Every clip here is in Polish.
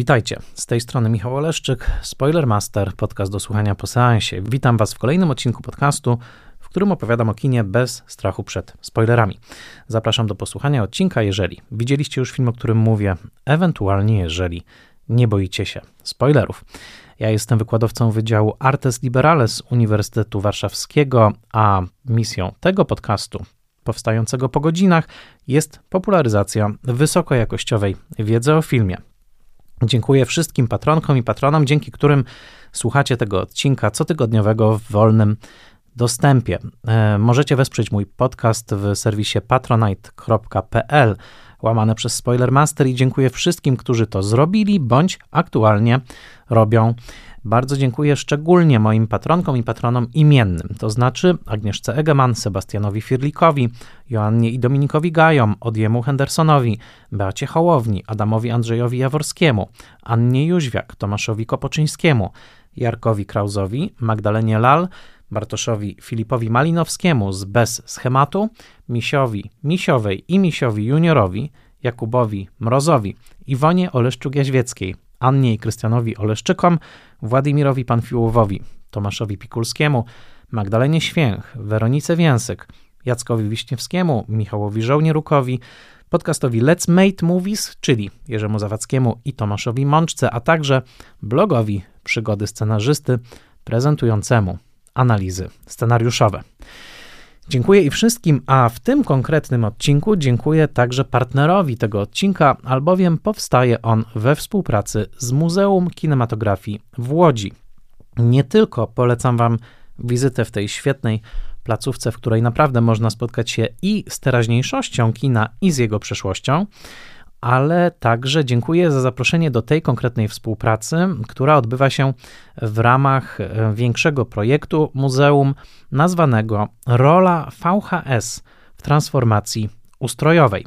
Witajcie, z tej strony Michał Oleszczyk, Spoilermaster, podcast do słuchania po seansie. Witam Was w kolejnym odcinku podcastu, w którym opowiadam o kinie bez strachu przed spoilerami. Zapraszam do posłuchania odcinka, jeżeli widzieliście już film, o którym mówię, ewentualnie jeżeli nie boicie się spoilerów. Ja jestem wykładowcą Wydziału Artes Liberales Uniwersytetu Warszawskiego, a misją tego podcastu powstającego po godzinach jest popularyzacja wysokojakościowej wiedzy o filmie. Dziękuję wszystkim patronkom i patronom, dzięki którym słuchacie tego odcinka cotygodniowego w wolnym dostępie. E, możecie wesprzeć mój podcast w serwisie patronite.pl łamane przez Spoilermaster i dziękuję wszystkim, którzy to zrobili bądź aktualnie robią. Bardzo dziękuję szczególnie moim patronkom i patronom imiennym, to znaczy Agnieszce Egeman, Sebastianowi Firlikowi, Joannie i Dominikowi Gajom, Odiemu Hendersonowi, Beacie Hołowni, Adamowi Andrzejowi Jaworskiemu, Annie Jóźwiak, Tomaszowi Kopoczyńskiemu, Jarkowi Krauzowi, Magdalenie Lal, Bartoszowi Filipowi Malinowskiemu z Bez Schematu, Misiowi Misiowej i Misiowi Juniorowi, Jakubowi Mrozowi, Iwonie Oleszczuk-Jaźwieckiej, Annie i Krystianowi Oleszczykom, Władimirowi Panfiłowowi, Tomaszowi Pikulskiemu, Magdalenie Święch, Weronice Więsyk, Jackowi Wiśniewskiemu, Michałowi Żołnierukowi, podcastowi Let's Mate Movies, czyli Jerzemu Zawadzkiemu i Tomaszowi Mączce, a także blogowi Przygody Scenarzysty prezentującemu analizy scenariuszowe. Dziękuję i wszystkim, a w tym konkretnym odcinku dziękuję także partnerowi tego odcinka, albowiem powstaje on we współpracy z Muzeum Kinematografii w Łodzi. Nie tylko polecam Wam wizytę w tej świetnej placówce, w której naprawdę można spotkać się i z teraźniejszością kina, i z jego przeszłością, ale także dziękuję za zaproszenie do tej konkretnej współpracy, która odbywa się w ramach e, większego projektu muzeum nazwanego Rola VHS w transformacji ustrojowej.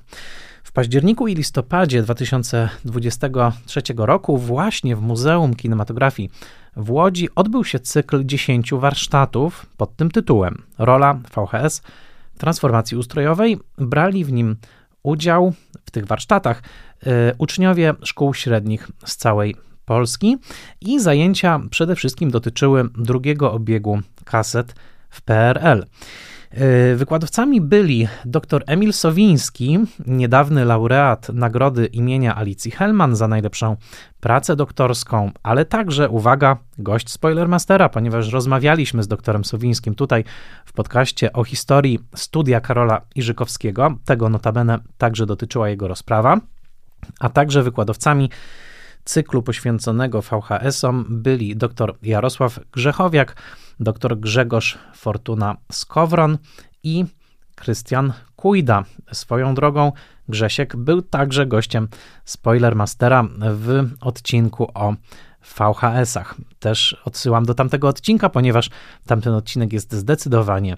W październiku i listopadzie 2023 roku właśnie w Muzeum Kinematografii w Łodzi odbył się cykl 10 warsztatów pod tym tytułem Rola VHS w transformacji ustrojowej. Brali w nim udział w tych warsztatach e, uczniowie szkół średnich z całej Polski i zajęcia przede wszystkim dotyczyły drugiego obiegu kaset w PRL. E, wykładowcami byli dr Emil Sowiński, niedawny laureat nagrody imienia Alicji Hellman za najlepszą pracę doktorską, ale także, uwaga, gość Spoilermastera, ponieważ rozmawialiśmy z doktorem Sowińskim tutaj w podcaście o historii studia Karola Iżykowskiego. Tego notabene także dotyczyła jego rozprawa, a także wykładowcami cyklu poświęconego VHS-om byli dr Jarosław Grzechowiak, dr Grzegorz Fortuna Skowron i Krystian Kujda. Swoją drogą Grzesiek był także gościem Spoilermastera w odcinku o VHS-ach. Też odsyłam do tamtego odcinka, ponieważ tamten odcinek jest zdecydowanie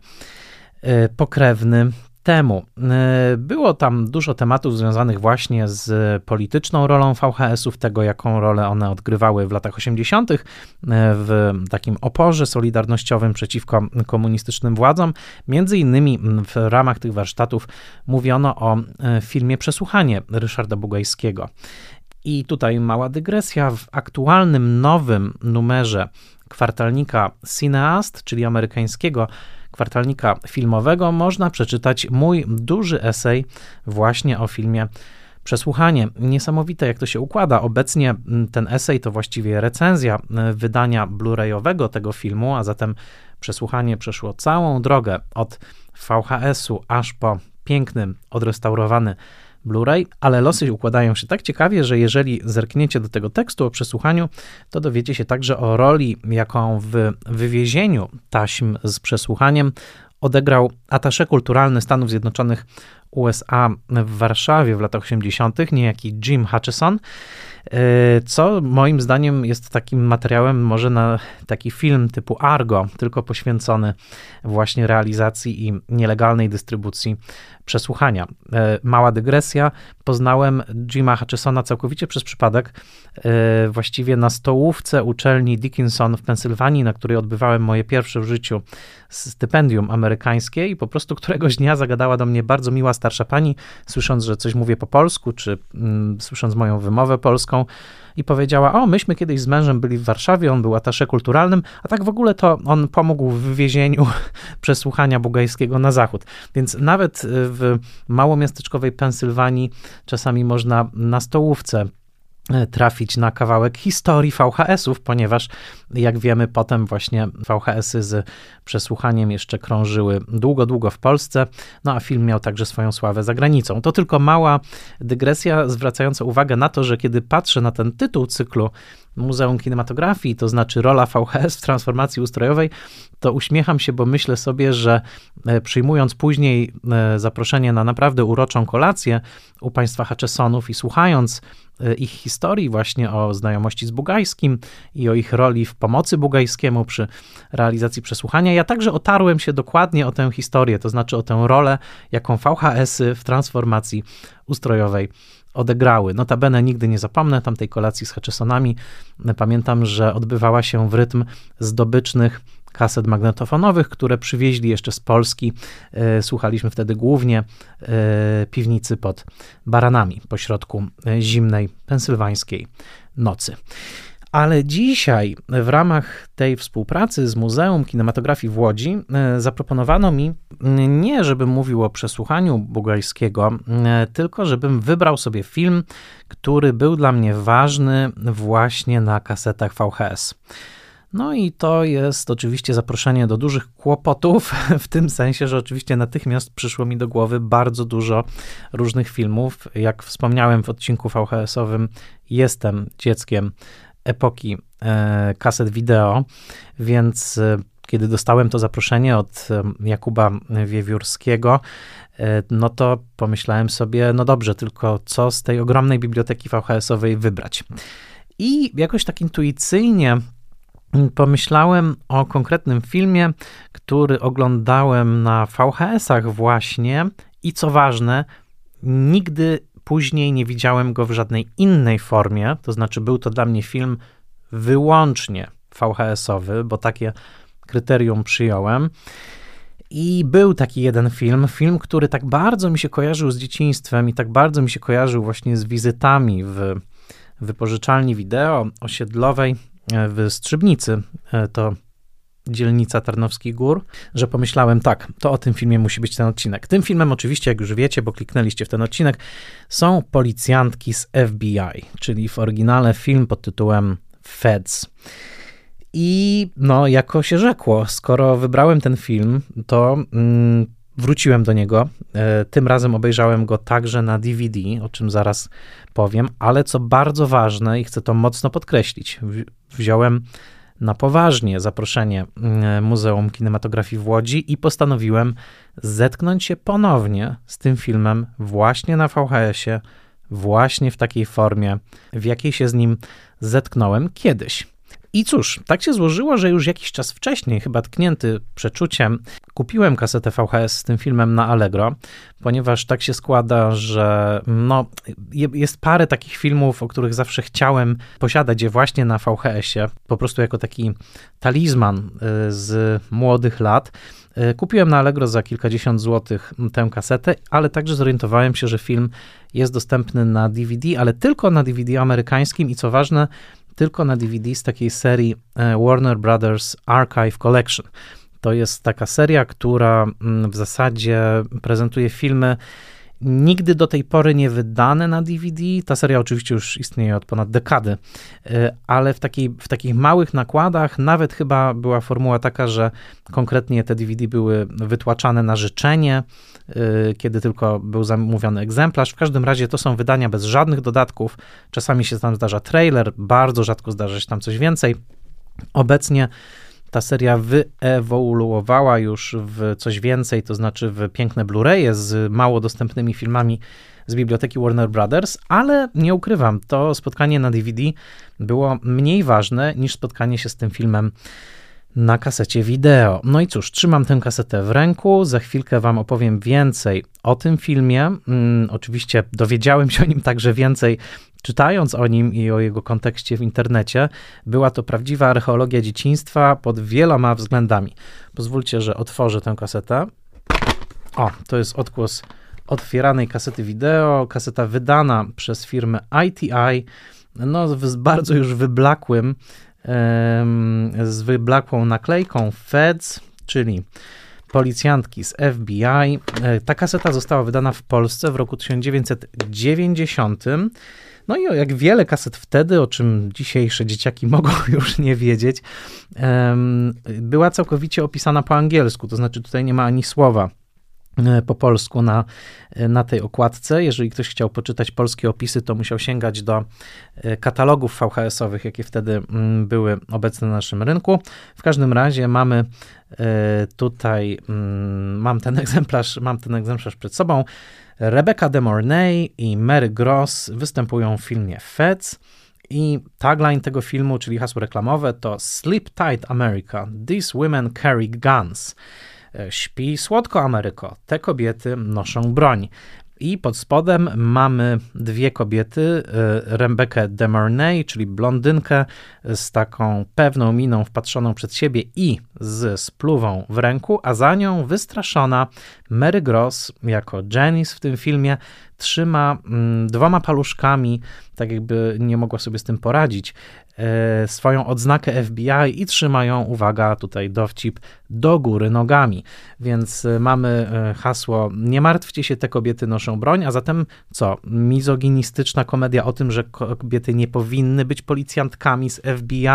e, pokrewny temu. E, było tam dużo tematów związanych właśnie z polityczną rolą VHS-ów, tego jaką rolę one odgrywały w latach 80., e, w takim oporze solidarnościowym przeciwko komunistycznym władzom. Między innymi w ramach tych warsztatów mówiono o e, filmie Przesłuchanie Ryszarda Bugajskiego. I tutaj mała dygresja. W aktualnym nowym numerze kwartalnika Cineast, czyli amerykańskiego kwartalnika filmowego można przeczytać mój duży esej właśnie o filmie Przesłuchanie. Niesamowite, jak to się układa. Obecnie ten esej to właściwie recenzja e, wydania Blu-rayowego tego filmu, a zatem przesłuchanie przeszło całą drogę od VHS-u aż po piękny, odrestaurowany Blu-ray, ale losy układają się tak ciekawie, że jeżeli zerkniecie do tego tekstu o przesłuchaniu, to dowiecie się także o roli, jaką w wywiezieniu taśm z przesłuchaniem odegrał atasze kulturalny Stanów Zjednoczonych USA w Warszawie w latach 80., niejaki Jim Hutchison, co moim zdaniem jest takim materiałem może na taki film typu Argo, tylko poświęcony właśnie realizacji i nielegalnej dystrybucji przesłuchania. E, mała dygresja, poznałem Jima Hutchisona całkowicie przez przypadek, e, właściwie na stołówce uczelni Dickinson w Pensylwanii, na której odbywałem moje pierwsze w życiu stypendium amerykańskie i po prostu któregoś dnia zagadała do mnie bardzo miła starsza pani, słysząc, że coś mówię po polsku, czy mm, słysząc moją wymowę polską, i powiedziała: O, myśmy kiedyś z mężem byli w Warszawie, on był atasze kulturalnym, a tak w ogóle to on pomógł w wywiezieniu przesłuchania bugajskiego na zachód. Więc nawet w małomiasteczkowej Pensylwanii czasami można na stołówce trafić na kawałek historii VHS-ów, ponieważ jak wiemy, potem właśnie VHS-y z przesłuchaniem jeszcze krążyły długo, długo w Polsce, no a film miał także swoją sławę za granicą. To tylko mała dygresja zwracająca uwagę na to, że kiedy patrzę na ten tytuł cyklu Muzeum Kinematografii, to znaczy rola VHS w transformacji ustrojowej, to uśmiecham się, bo myślę sobie, że e, przyjmując później e, zaproszenie na naprawdę uroczą kolację u państwa Hatchesonów i słuchając e, ich historii właśnie o znajomości z Bugajskim i o ich roli w pomocy Bugajskiemu przy realizacji przesłuchania, ja także otarłem się dokładnie o tę historię, to znaczy o tę rolę, jaką VHS-y w transformacji ustrojowej odegrały. Notabene nigdy nie zapomnę tamtej kolacji z Hatchesonami. Pamiętam, że odbywała się w rytm zdobycznych kaset magnetofonowych, które przywieźli jeszcze z Polski. E, słuchaliśmy wtedy głównie e, piwnicy pod baranami pośrodku e, zimnej pensylwańskiej nocy. Ale dzisiaj w ramach tej współpracy z Muzeum Kinematografii w Łodzi e, zaproponowano mi nie, żebym mówił o przesłuchaniu bugajskiego, e, tylko żebym wybrał sobie film, który był dla mnie ważny właśnie na kasetach VHS. No i to jest oczywiście zaproszenie do dużych kłopotów, w tym sensie, że oczywiście natychmiast przyszło mi do głowy bardzo dużo różnych filmów. Jak wspomniałem w odcinku VHS-owym, jestem dzieckiem epoki e, kaset wideo, więc e, kiedy dostałem to zaproszenie od e, Jakuba Wiewiórskiego, no to pomyślałem sobie, no dobrze, tylko co z tej ogromnej biblioteki VHS-owej wybrać? I jakoś tak intuicyjnie pomyślałem o konkretnym filmie, który oglądałem na VHS-ach właśnie i co ważne, nigdy Później nie widziałem go w żadnej innej formie, to znaczy był to dla mnie film wyłącznie VHS-owy, bo takie kryterium przyjąłem. I był taki jeden film, film, który tak bardzo mi się kojarzył z dzieciństwem i tak bardzo mi się kojarzył właśnie z wizytami w wypożyczalni wideo osiedlowej w Strzybnicy. E, to dzielnica Tarnowskich Gór, że pomyślałem, tak, to o tym filmie musi być ten odcinek. Tym filmem oczywiście, jak już wiecie, bo kliknęliście w ten odcinek, są policjantki z FBI, czyli w oryginale film pod tytułem Feds. I no, jako się rzekło, skoro wybrałem ten film, to mm, wróciłem do niego. E, tym razem obejrzałem go także na DVD, o czym zaraz powiem, ale co bardzo ważne i chcę to mocno podkreślić, wziąłem na poważnie zaproszenie mm, Muzeum Kinematografii w Łodzi i postanowiłem zetknąć się ponownie z tym filmem właśnie na VHS-ie, właśnie w takiej formie, w jakiej się z nim zetknąłem kiedyś. I cóż, tak się złożyło, że już jakiś czas wcześniej, chyba tknięty przeczuciem, kupiłem kasetę VHS z tym filmem na Allegro, ponieważ tak się składa, że no, jest parę takich filmów, o których zawsze chciałem posiadać je właśnie na VHS-ie, po prostu jako taki talizman y, z młodych lat. Y, kupiłem na Allegro za kilkadziesiąt złotych tę kasetę, ale także zorientowałem się, że film jest dostępny na DVD, ale tylko na DVD amerykańskim i co ważne, tylko na DVD z takiej serii e, Warner Brothers Archive Collection. To jest taka seria, która mm, w zasadzie prezentuje filmy nigdy do tej pory nie wydane na DVD. Ta seria oczywiście już istnieje od ponad dekady, e, ale w, takiej, w takich małych nakładach nawet chyba była formuła taka, że konkretnie te DVD były wytłaczane na życzenie, kiedy tylko był zamówiony egzemplarz. W każdym razie to są wydania bez żadnych dodatków. Czasami się tam zdarza trailer, bardzo rzadko zdarza się tam coś więcej. Obecnie ta seria wyewoluowała już w coś więcej, to znaczy w piękne Blu-raye z mało dostępnymi filmami z biblioteki Warner Brothers, ale nie ukrywam, to spotkanie na DVD było mniej ważne niż spotkanie się z tym filmem na kasecie wideo. No i cóż, trzymam tę kasetę w ręku, za chwilkę Wam opowiem więcej o tym filmie. Hmm, oczywiście dowiedziałem się o nim także więcej czytając o nim i o jego kontekście w internecie, była to prawdziwa archeologia dzieciństwa pod wieloma względami. Pozwólcie, że otworzę tę kasetę. O, to jest odgłos otwieranej kasety wideo, kaseta wydana przez firmę ITI, no z bardzo już wyblakłym, z wyblakłą naklejką Feds, czyli policjantki z FBI. E, ta kaseta została wydana w Polsce w roku 1990. No i jak wiele kaset wtedy, o czym dzisiejsze dzieciaki mogą już nie wiedzieć, była całkowicie opisana po angielsku, to znaczy tutaj nie ma ani słowa po polsku na, e, na tej okładce. Jeżeli ktoś chciał poczytać polskie opisy, to musiał sięgać do e, katalogów VHS-owych, jakie wtedy mm, były obecne na naszym rynku. W każdym razie mamy tutaj, mm, mam ten egzemplarz, mam ten egzemplarz przed sobą. Rebecca de Mornay i Mary Gross występują w filmie Feds. I tagline tego filmu, czyli hasło reklamowe, to Sleep Tight America. These women carry guns. E, śpi słodko, Ameryko. Te kobiety noszą broń. I pod spodem mamy dwie kobiety, e, Rebecca de Mornay, czyli blondynkę z taką pewną miną wpatrzoną przed siebie i z spluwą w ręku, a za nią wystraszona Mary Gross jako Janice w tym filmie trzyma mm, dwoma paluszkami, tak jakby nie mogła sobie z tym poradzić, swoją odznakę FBI i trzymają, uwaga, tutaj dowcip, do góry nogami. Więc e, mamy e, hasło nie martwcie się, te kobiety noszą broń, a zatem co? Mizoginistyczna komedia o tym, że kobiety nie powinny być policjantkami z FBI?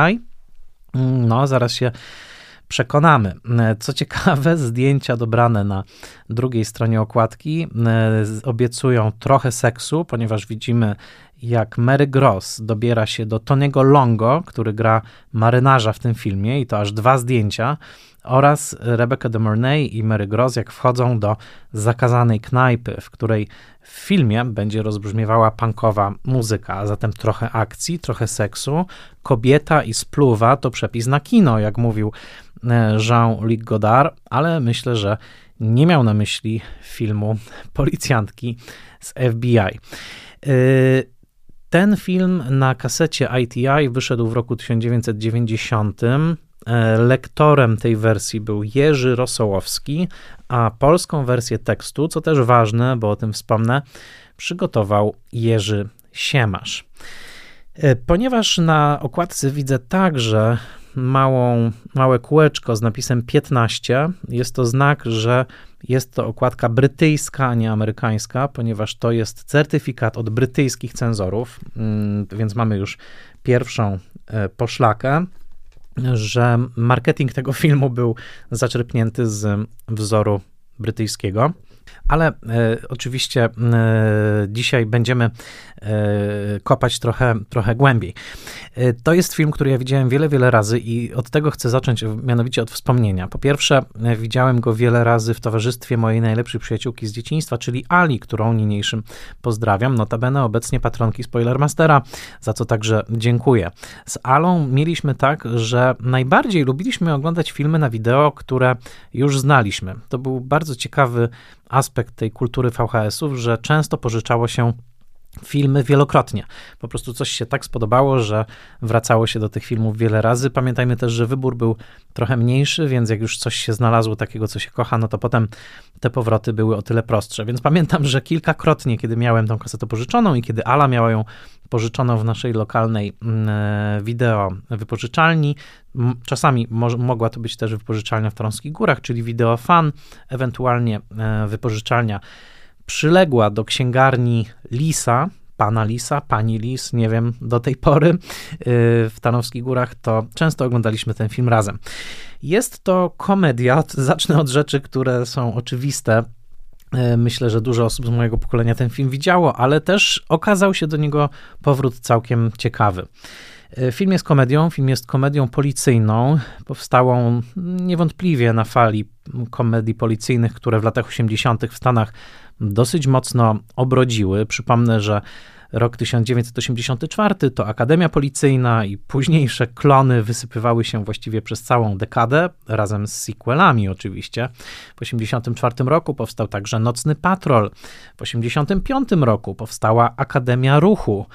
Mm, no, zaraz się przekonamy. Co ciekawe, zdjęcia dobrane na drugiej stronie okładki e, obiecują trochę seksu, ponieważ widzimy jak Mary Gross dobiera się do Tony'ego Longo, który gra marynarza w tym filmie i to aż dwa zdjęcia, oraz Rebecca de Mornay i Mary Gross, jak wchodzą do zakazanej knajpy, w której w filmie będzie rozbrzmiewała punkowa muzyka, a zatem trochę akcji, trochę seksu. Kobieta i spluwa to przepis na kino, jak mówił e, Jean-Luc Godard, ale myślę, że nie miał na myśli filmu Policjantki z FBI. E, ten film na kasecie ITI wyszedł w roku 1990. E, lektorem tej wersji był Jerzy Rosołowski, a polską wersję tekstu, co też ważne, bo o tym wspomnę, przygotował Jerzy Siemasz. E, ponieważ na okładce widzę także małą, małe kółeczko z napisem 15, jest to znak, że jest to okładka brytyjska, a nie amerykańska, ponieważ to jest certyfikat od brytyjskich cenzorów, mm, więc mamy już pierwszą e, poszlakę że marketing tego filmu był zaczerpnięty z wzoru brytyjskiego. Ale e, oczywiście e, dzisiaj będziemy e, kopać trochę, trochę głębiej. E, to jest film, który ja widziałem wiele, wiele razy i od tego chcę zacząć, mianowicie od wspomnienia. Po pierwsze, e, widziałem go wiele razy w towarzystwie mojej najlepszej przyjaciółki z dzieciństwa, czyli Ali, którą niniejszym pozdrawiam, notabene obecnie patronki Spoilermastera, za co także dziękuję. Z Alą mieliśmy tak, że najbardziej lubiliśmy oglądać filmy na wideo, które już znaliśmy. To był bardzo ciekawy aspekt tej kultury VHS-ów, że często pożyczało się filmy wielokrotnie. Po prostu coś się tak spodobało, że wracało się do tych filmów wiele razy. Pamiętajmy też, że wybór był trochę mniejszy, więc jak już coś się znalazło takiego, co się kocha, no to potem te powroty były o tyle prostsze. Więc pamiętam, że kilkakrotnie, kiedy miałem tą kasetę pożyczoną i kiedy Ala miała ją pożyczoną w naszej lokalnej mm, e, wideo wypożyczalni. Czasami mo mogła to być też wypożyczalnia w Trąskich Górach, czyli Video Fan, ewentualnie e, wypożyczalnia przyległa do księgarni Lisa, pana Lisa, pani Lis, nie wiem, do tej pory y, w Tanowskich Górach, to często oglądaliśmy ten film razem. Jest to komedia, zacznę od rzeczy, które są oczywiste. Y, myślę, że dużo osób z mojego pokolenia ten film widziało, ale też okazał się do niego powrót całkiem ciekawy. Y, film jest komedią, film jest komedią policyjną, powstałą niewątpliwie na fali komedii policyjnych, które w latach 80. w Stanach dosyć mocno obrodziły. Przypomnę, że Rok 1984 to Akademia Policyjna i późniejsze klony wysypywały się właściwie przez całą dekadę, razem z sequelami oczywiście. W 1984 roku powstał także Nocny Patrol. W 1985 roku powstała Akademia Ruchu,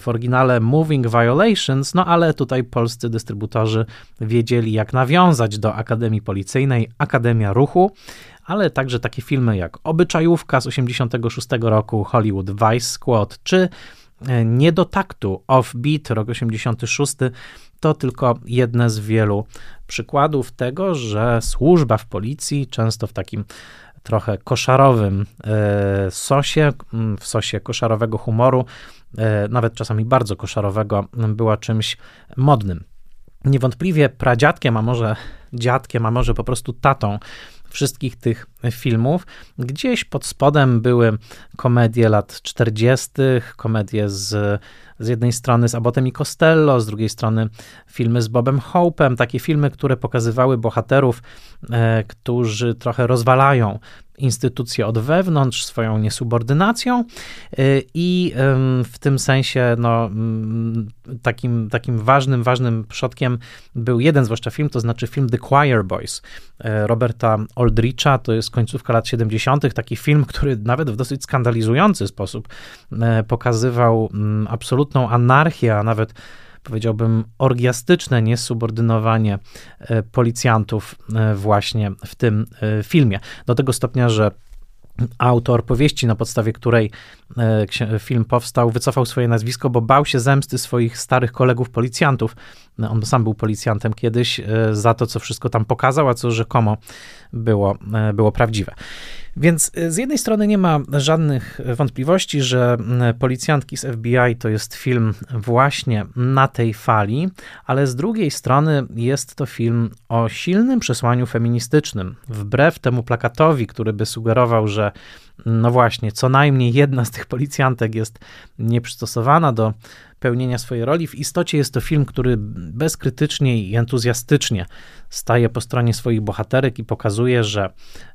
w oryginale Moving Violations, no ale tutaj polscy dystrybutorzy wiedzieli jak nawiązać do Akademii Policyjnej, Akademia Ruchu, ale także takie filmy jak Obyczajówka z 86 roku, Hollywood Vice Squad, czy e, Nie do taktu, Offbeat, rok 86, to tylko jedne z wielu przykładów tego, że służba w policji, często w takim trochę koszarowym e, sosie, w sosie koszarowego humoru, e, nawet czasami bardzo koszarowego, była czymś modnym. Niewątpliwie pradziadkiem, a może dziadkiem, a może po prostu tatą wszystkich tych filmów. Gdzieś pod spodem były komedie lat 40., komedie z, z jednej strony z Abbotem i Costello, z drugiej strony filmy z Bobem Hope'em, takie filmy, które pokazywały bohaterów, e, którzy trochę rozwalają instytucję od wewnątrz, swoją niesubordynacją y, i w tym sensie no, takim, takim ważnym, ważnym przodkiem był jeden zwłaszcza film, to znaczy film The Choir Boys y, Roberta Aldricha, to jest końcówka lat 70., taki film, który nawet w dosyć skandalizujący sposób y, pokazywał absolutną anarchię, a nawet powiedziałbym, orgiastyczne niesubordynowanie e, policjantów e, właśnie w tym e, filmie. Do tego stopnia, że autor powieści, na podstawie której film powstał, wycofał swoje nazwisko, bo bał się zemsty swoich starych kolegów policjantów. On sam był policjantem kiedyś za to, co wszystko tam pokazał, a co rzekomo było, było prawdziwe. Więc y, z jednej strony nie ma żadnych wątpliwości, że mm, Policjantki z FBI to jest film właśnie na tej fali, ale z drugiej strony jest to film o silnym przesłaniu feministycznym. Wbrew temu plakatowi, który by sugerował, że no właśnie, co najmniej jedna z tych policjantek jest nieprzystosowana do pełnienia swojej roli. W istocie jest to film, który bezkrytycznie i entuzjastycznie staje po stronie swoich bohaterek i pokazuje, że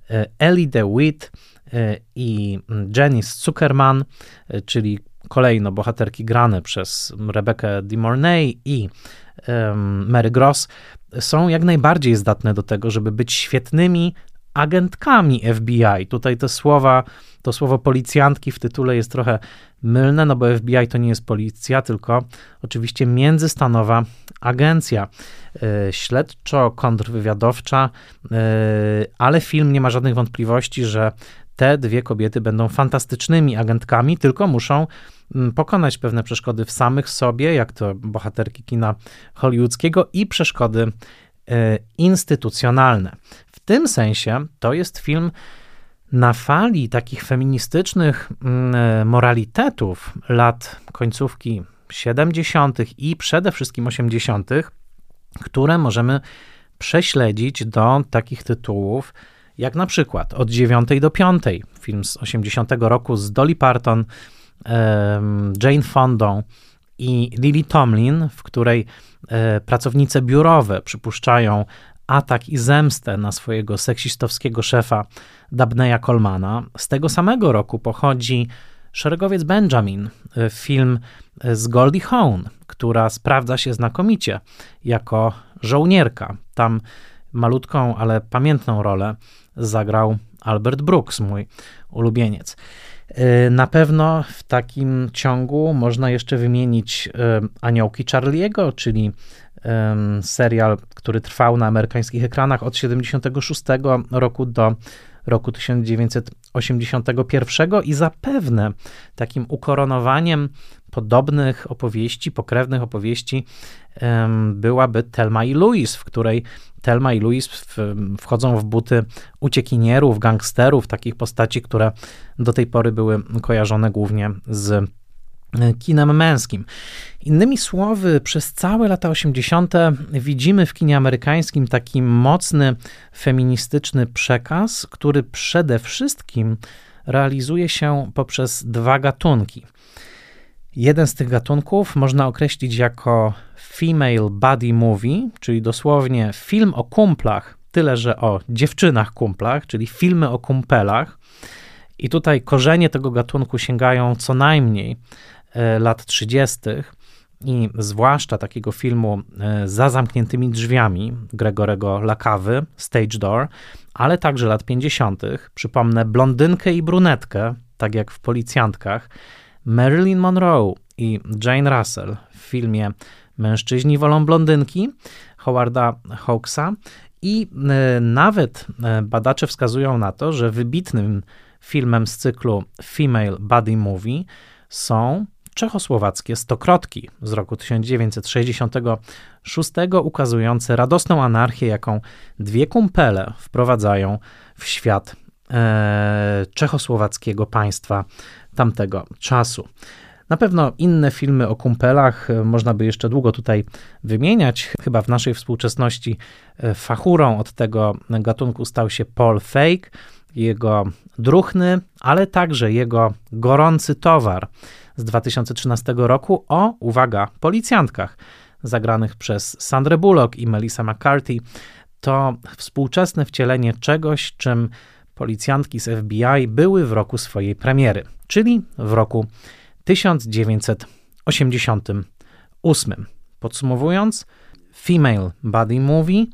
e, Ellie DeWitt e, i Janice Zuckerman, e, czyli kolejno bohaterki grane przez Rebecca De Mornay i Mary Gross, są jak najbardziej zdatne do tego, żeby być świetnymi agentkami FBI. Tutaj te słowa, to słowo policjantki w tytule jest trochę mylne, no bo FBI to nie jest policja, tylko oczywiście międzystanowa agencja e, śledczo-kontrwywiadowcza, e, ale film nie ma żadnych wątpliwości, że te dwie kobiety będą fantastycznymi agentkami, tylko muszą mm, pokonać pewne przeszkody w samych sobie, jak to bohaterki kina hollywoodzkiego i przeszkody e, instytucjonalne tym sensie to jest film na fali takich feministycznych mm, e, moralitetów lat końcówki 70. i przede wszystkim 80., które możemy prześledzić do takich tytułów jak na przykład Od 9 do 5, film z 80 roku z Dolly Parton, Jane Fondą i Lily Tomlin, w której e, pracownice biurowe przypuszczają atak i zemstę na swojego seksistowskiego szefa Dabneya Colmana. Z tego samego roku pochodzi Szeregowiec Benjamin, e, film z Goldie Hawn, która sprawdza się znakomicie jako żołnierka. Tam malutką, ale pamiętną rolę zagrał Albert Brooks, mój ulubieniec. E, na pewno w takim ciągu można jeszcze wymienić e, Aniołki Charlie'ego, czyli serial, który trwał na amerykańskich ekranach od 76 roku do roku 1981 i zapewne takim ukoronowaniem podobnych opowieści, pokrewnych opowieści byłaby Telma i Louis, w której Telma i Louis wchodzą w buty uciekinierów, gangsterów, takich postaci, które do tej pory były kojarzone głównie z kinem męskim. Innymi słowy, przez całe lata 80. widzimy w kinie amerykańskim taki mocny feministyczny przekaz, który przede wszystkim realizuje się poprzez dwa gatunki. Jeden z tych gatunków można określić jako female body movie, czyli dosłownie film o kumplach, tyle że o dziewczynach kumplach, czyli filmy o kumpelach. I tutaj korzenie tego gatunku sięgają co najmniej E, lat 30. i zwłaszcza takiego filmu e, za zamkniętymi drzwiami Gregorego Lakawy, Stage Door, ale także lat 50. Przypomnę blondynkę i brunetkę, tak jak w Policjantkach, Marilyn Monroe i Jane Russell w filmie Mężczyźni wolą blondynki Howarda Hawksa I nawet badacze wskazują na to, że wybitnym filmem z cyklu Female Body Movie są czechosłowackie stokrotki z roku 1966, ukazujące radosną anarchię, jaką dwie kumpele wprowadzają w świat e, czechosłowackiego państwa tamtego czasu. Na pewno inne filmy o kumpelach e, można by jeszcze długo tutaj wymieniać. Chyba w naszej współczesności e, fachurą od tego gatunku stał się Paul Fake, jego druchny, ale także jego gorący towar z 2013 roku o, uwaga, policjantkach zagranych przez Sandrę Bullock i Melissa McCarthy. To współczesne wcielenie czegoś, czym policjantki z FBI były w roku swojej premiery, czyli w roku 1988. Podsumowując, Female Body Movie,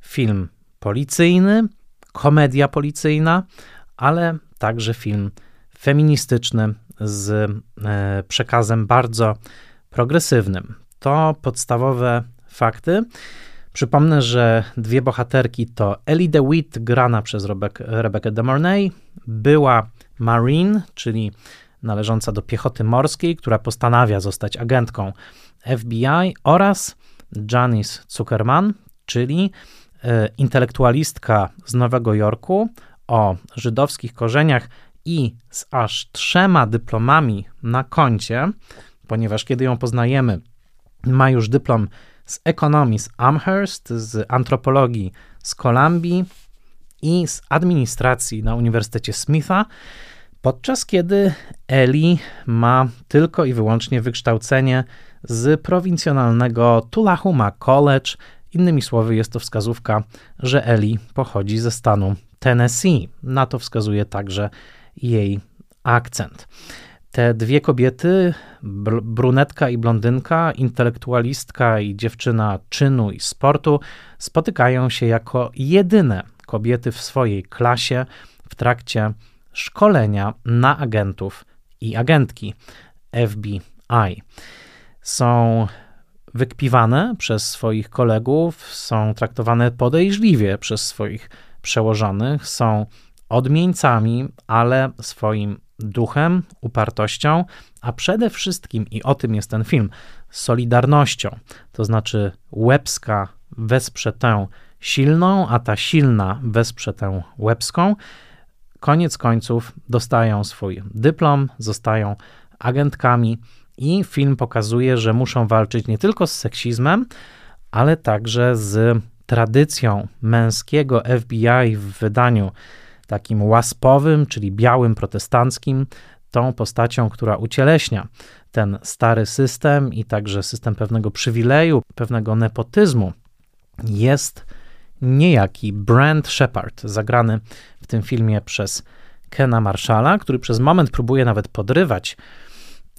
film policyjny, komedia policyjna, ale także film feministyczny z e, przekazem bardzo progresywnym. To podstawowe fakty. Przypomnę, że dwie bohaterki to Ellie DeWitt, grana przez Rebecca, de Mornay, była Marine, czyli należąca do piechoty morskiej, która postanawia zostać agentką FBI, oraz Janice Zuckerman, czyli e, intelektualistka z Nowego Jorku o żydowskich korzeniach i z aż trzema dyplomami na koncie, ponieważ kiedy ją poznajemy, ma już dyplom z ekonomii z Amherst, z antropologii z Kolumbii i z administracji na Uniwersytecie Smitha, podczas kiedy Eli ma tylko i wyłącznie wykształcenie z prowincjonalnego Tullahoma College. Innymi słowy, jest to wskazówka, że Eli pochodzi ze stanu Tennessee. Na to wskazuje także jej akcent. Te dwie kobiety, brunetka i blondynka, intelektualistka i dziewczyna czynu i sportu, spotykają się jako jedyne kobiety w swojej klasie w trakcie szkolenia na agentów i agentki FBI. Są wykpiwane przez swoich kolegów, są traktowane podejrzliwie przez swoich przełożonych, są odmieńcami, ale swoim duchem, upartością, a przede wszystkim, i o tym jest ten film, solidarnością. To znaczy, łebska wesprze tę silną, a ta silna wesprze tę łebską. Koniec końców dostają swój dyplom, zostają agentkami i film pokazuje, że muszą walczyć nie tylko z seksizmem, ale także z tradycją męskiego FBI w wydaniu takim łaspowym, czyli białym protestanckim, tą postacią, która ucieleśnia ten stary system i także system pewnego przywileju, pewnego nepotyzmu, jest niejaki Brand Shepard, zagrany w tym filmie przez Kena Marshalla, który przez moment próbuje nawet podrywać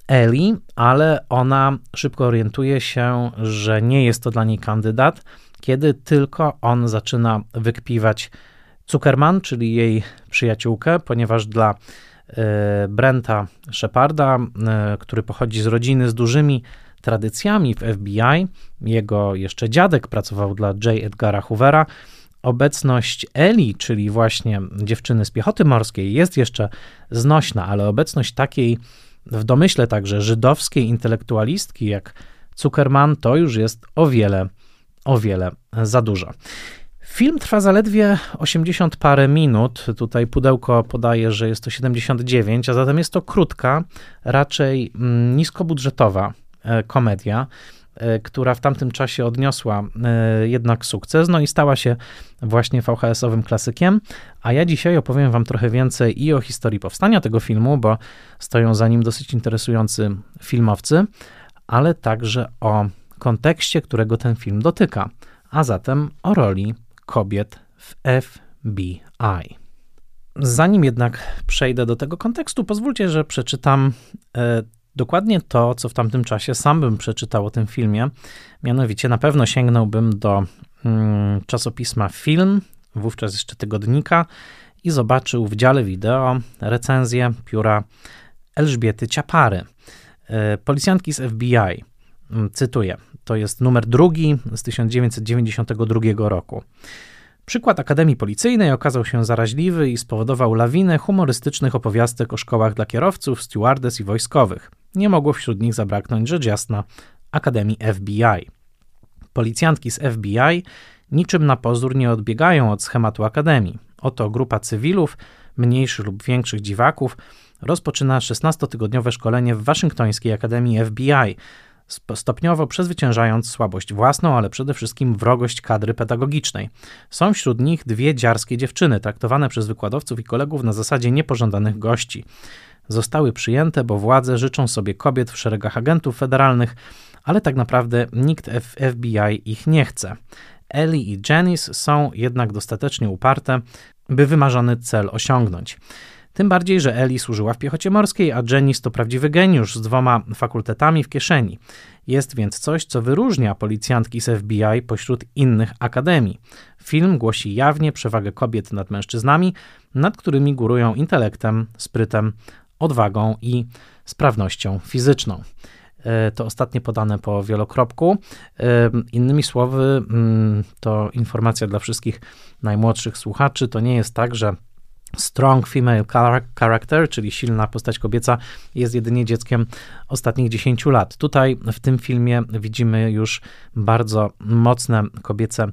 Ellie, ale ona szybko orientuje się, że nie jest to dla niej kandydat, kiedy tylko on zaczyna wykpiwać Zuckerman, czyli jej przyjaciółkę, ponieważ dla e, Brenta Sheparda, e, który pochodzi z rodziny z dużymi tradycjami w FBI, jego jeszcze dziadek pracował dla J. Edgara Hoovera, obecność Eli, czyli właśnie dziewczyny z piechoty morskiej, jest jeszcze znośna, ale obecność takiej w domyśle także żydowskiej intelektualistki jak Zuckerman to już jest o wiele, o wiele za dużo. Film trwa zaledwie 80 parę minut. Tutaj pudełko podaje, że jest to 79, a zatem jest to krótka, raczej mm, niskobudżetowa e, komedia, e, która w tamtym czasie odniosła e, jednak sukces, no i stała się właśnie VHS-owym klasykiem. A ja dzisiaj opowiem Wam trochę więcej i o historii powstania tego filmu, bo stoją za nim dosyć interesujący filmowcy, ale także o kontekście, którego ten film dotyka, a zatem o roli kobiet w FBI. Zanim jednak przejdę do tego kontekstu, pozwólcie, że przeczytam e, dokładnie to, co w tamtym czasie sam bym przeczytał o tym filmie. Mianowicie na pewno sięgnąłbym do mm, czasopisma Film, wówczas jeszcze tygodnika, i zobaczył w dziale wideo recenzję pióra Elżbiety Ciapary, e, policjantki z FBI. Mm, cytuję, to jest numer drugi z 1992 roku. Przykład Akademii Policyjnej okazał się zaraźliwy i spowodował lawinę humorystycznych opowiastek o szkołach dla kierowców, stewardess i wojskowych. Nie mogło wśród nich zabraknąć rzecz jasna Akademii FBI. Policjantki z FBI niczym na pozór nie odbiegają od schematu Akademii. Oto grupa cywilów, mniejszych lub większych dziwaków, rozpoczyna 16-tygodniowe szkolenie w Waszyngtońskiej Akademii FBI, stopniowo przezwyciężając słabość własną, ale przede wszystkim wrogość kadry pedagogicznej. Są wśród nich dwie dziarskie dziewczyny, traktowane przez wykładowców i kolegów na zasadzie niepożądanych gości. Zostały przyjęte, bo władze życzą sobie kobiet w szeregach agentów federalnych, ale tak naprawdę nikt w FBI ich nie chce. Ellie i Janice są jednak dostatecznie uparte, by wymarzony cel osiągnąć. Tym bardziej, że Eli służyła w piechocie morskiej, a Janice to prawdziwy geniusz z dwoma fakultetami w kieszeni. Jest więc coś, co wyróżnia policjantki z FBI pośród innych akademii. Film głosi jawnie przewagę kobiet nad mężczyznami, nad którymi górują intelektem, sprytem, odwagą i sprawnością fizyczną. E, to ostatnie podane po wielokropku. E, innymi słowy, mm, to informacja dla wszystkich najmłodszych słuchaczy. To nie jest tak, że strong female character, czyli silna postać kobieca, jest jedynie dzieckiem ostatnich 10 lat. Tutaj w tym filmie widzimy już bardzo mocne kobiece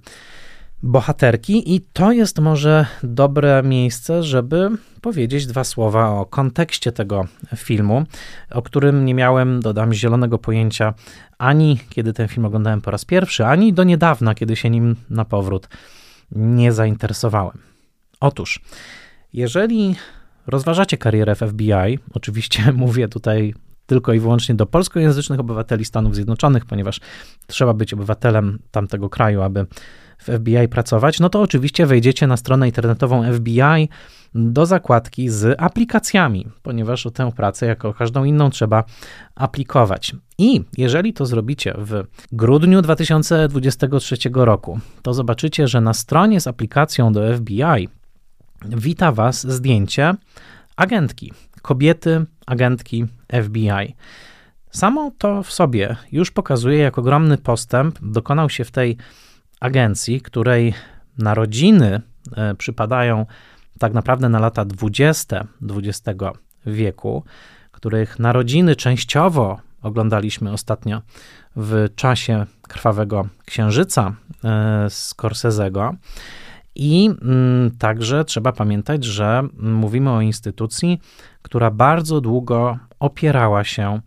bohaterki, i to jest może dobre miejsce, żeby powiedzieć dwa słowa o kontekście tego filmu, o którym nie miałem, dodam, zielonego pojęcia ani kiedy ten film oglądałem po raz pierwszy, ani do niedawna, kiedy się nim na powrót nie zainteresowałem. Otóż, jeżeli rozważacie karierę w FBI, oczywiście mówię tutaj tylko i wyłącznie do polskojęzycznych obywateli Stanów Zjednoczonych, ponieważ trzeba być obywatelem tamtego kraju, aby w FBI pracować, no to oczywiście wejdziecie na stronę internetową FBI do zakładki z aplikacjami, ponieważ o tę pracę, jako każdą inną, trzeba aplikować. I jeżeli to zrobicie w grudniu 2023 roku, to zobaczycie, że na stronie z aplikacją do FBI wita Was zdjęcie agentki, kobiety, agentki FBI. Samo to w sobie już pokazuje, jak ogromny postęp dokonał się w tej agencji, której narodziny e, przypadają tak naprawdę na lata 20 XX wieku, których narodziny częściowo oglądaliśmy ostatnio w czasie Krwawego Księżyca e, Scorsese'ego. I mm, także trzeba pamiętać, że mówimy o instytucji, która bardzo długo opierała się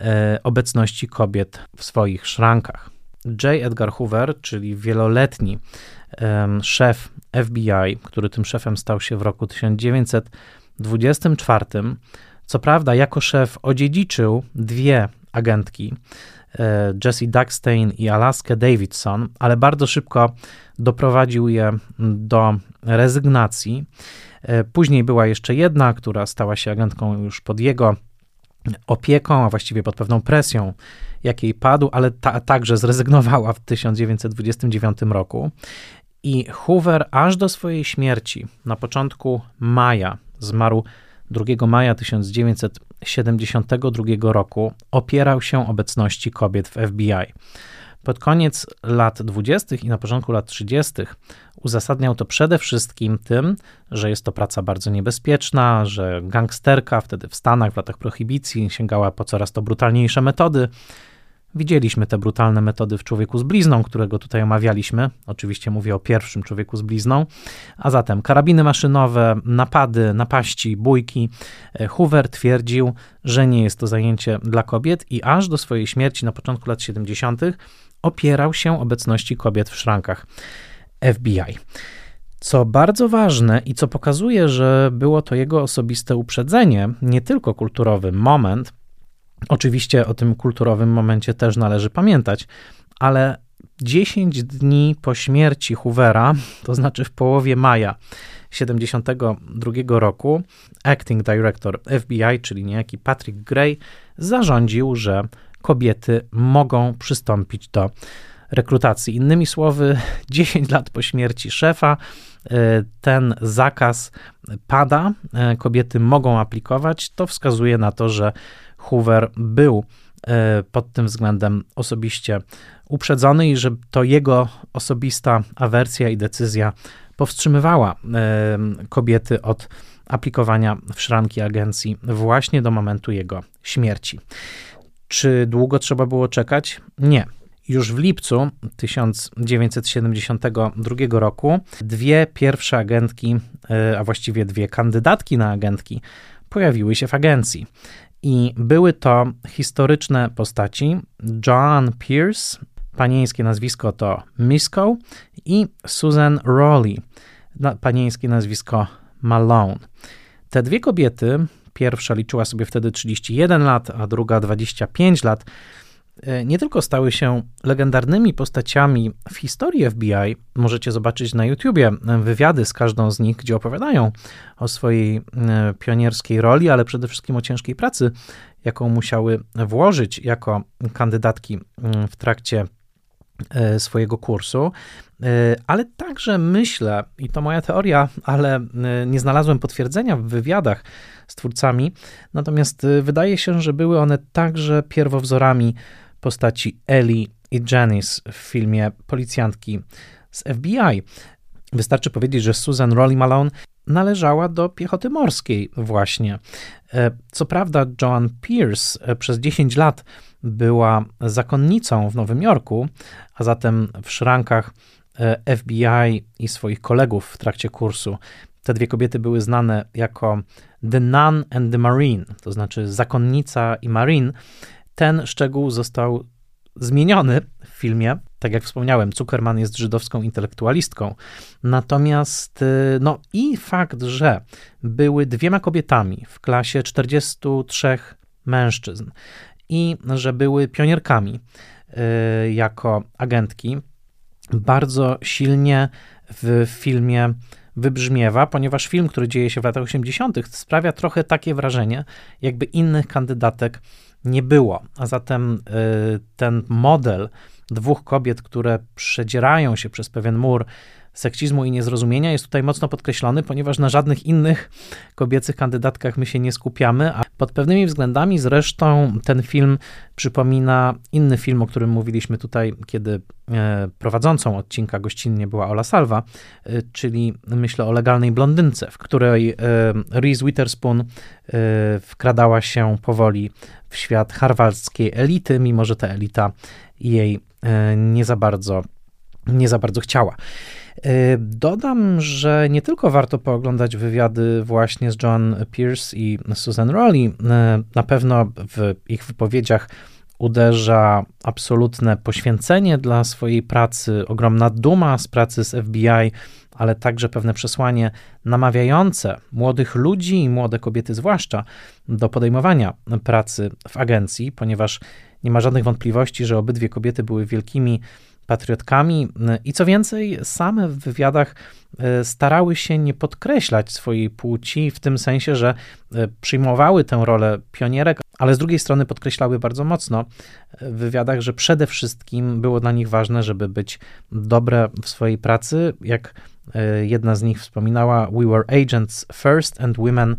e, obecności kobiet w swoich szrankach. J. Edgar Hoover, czyli wieloletni szef FBI, który tym szefem stał się w roku 1924, co prawda jako szef odziedziczył dwie agentki, e, Jessie Duckstein i Alaska Davidson, ale bardzo szybko doprowadził je do rezygnacji. E, później była jeszcze jedna, która stała się agentką już pod jego opieką, a właściwie pod pewną presją, jakiej padł, ale ta, także zrezygnowała w 1929 roku. I Hoover aż do swojej śmierci na początku maja, zmarł 2 maja 1972 roku, opierał się obecności kobiet w FBI. Pod koniec lat 20. i na początku lat 30. uzasadniał to przede wszystkim tym, że jest to praca bardzo niebezpieczna, że gangsterka wtedy w Stanach w latach prohibicji sięgała po coraz to brutalniejsze metody. Widzieliśmy te brutalne metody w człowieku z blizną, którego tutaj omawialiśmy. Oczywiście mówię o pierwszym człowieku z blizną. A zatem karabiny maszynowe, napady, napaści, bójki. Hoover twierdził, że nie jest to zajęcie dla kobiet i aż do swojej śmierci na początku lat 70 opierał się obecności kobiet w szrankach FBI. Co bardzo ważne i co pokazuje, że było to jego osobiste uprzedzenie, nie tylko kulturowy moment, oczywiście o tym kulturowym momencie też należy pamiętać, ale 10 dni po śmierci Hoovera, to znaczy w połowie maja 1972 roku, acting director FBI, czyli niejaki Patrick Gray, zarządził, że kobiety mogą przystąpić do rekrutacji. Innymi słowy, 10 lat po śmierci szefa e, ten zakaz pada, e, kobiety mogą aplikować. To wskazuje na to, że Hoover był pod tym względem osobiście uprzedzony i że to jego osobista awersja i decyzja powstrzymywała kobiety od aplikowania w szranki agencji właśnie do momentu jego śmierci. Czy długo trzeba było czekać? Nie. Już w lipcu 1972 roku dwie pierwsze agentki, e, a właściwie dwie kandydatki na agentki, pojawiły się w agencji. I były to historyczne postaci Joan Pierce, panieńskie nazwisko to Misko, i Susan Rowley, panieńskie nazwisko Malone. Te dwie kobiety, pierwsza liczyła sobie wtedy 31 lat, a druga 25 lat, nie tylko stały się legendarnymi postaciami w historii FBI, możecie zobaczyć na YouTubie wywiady z każdą z nich, gdzie opowiadają o swojej e, pionierskiej roli, ale przede wszystkim o ciężkiej pracy, jaką musiały włożyć jako kandydatki w trakcie e, swojego kursu. E, ale także myślę, i to moja teoria, ale e, nie znalazłem potwierdzenia w wywiadach z twórcami, natomiast e, wydaje się, że były one także pierwowzorami postaci Ellie i Janice w filmie Policjantki z FBI. Wystarczy powiedzieć, że Susan Rolly Malone należała do piechoty morskiej właśnie. Co prawda Joan Pierce przez 10 lat była zakonnicą w Nowym Jorku, a zatem w szrankach E, FBI i swoich kolegów w trakcie kursu. Te dwie kobiety były znane jako The Nun and the Marine, to znaczy zakonnica i marine. Ten szczegół został zmieniony w filmie. Tak jak wspomniałem, Zuckerman jest żydowską intelektualistką. Natomiast, y, no i fakt, że były dwiema kobietami w klasie 43 mężczyzn i że były pionierkami y, jako agentki, bardzo silnie w filmie wybrzmiewa, ponieważ film, który dzieje się w latach 80., sprawia trochę takie wrażenie, jakby innych kandydatek nie było. A zatem y, ten model dwóch kobiet, które przedzierają się przez pewien mur seksizmu i niezrozumienia jest tutaj mocno podkreślony, ponieważ na żadnych innych kobiecych kandydatkach my się nie skupiamy, a pod pewnymi względami zresztą ten film przypomina inny film, o którym mówiliśmy tutaj, kiedy e, prowadzącą odcinka gościnnie była Ola Salva, e, czyli myślę o legalnej blondynce, w której e, Reese Witherspoon wkradała się powoli w świat harwardzkiej elity, mimo że ta elita jej nie za bardzo, nie za bardzo chciała. E, dodam, że nie tylko warto pooglądać wywiady właśnie z John Pierce i Susan Rowley, e, na pewno w ich wypowiedziach uderza absolutne poświęcenie dla swojej pracy, ogromna duma z pracy z FBI, ale także pewne przesłanie namawiające młodych ludzi i młode kobiety zwłaszcza do podejmowania pracy w agencji, ponieważ nie ma żadnych wątpliwości, że obydwie kobiety były wielkimi patriotkami i co więcej, same w wywiadach e, starały się nie podkreślać swojej płci, w tym sensie, że e, przyjmowały tę rolę pionierek, ale z drugiej strony podkreślały bardzo mocno e, w wywiadach, że przede wszystkim było dla nich ważne, żeby być dobre w swojej pracy. Jak jedna z nich wspominała, we were agents first and women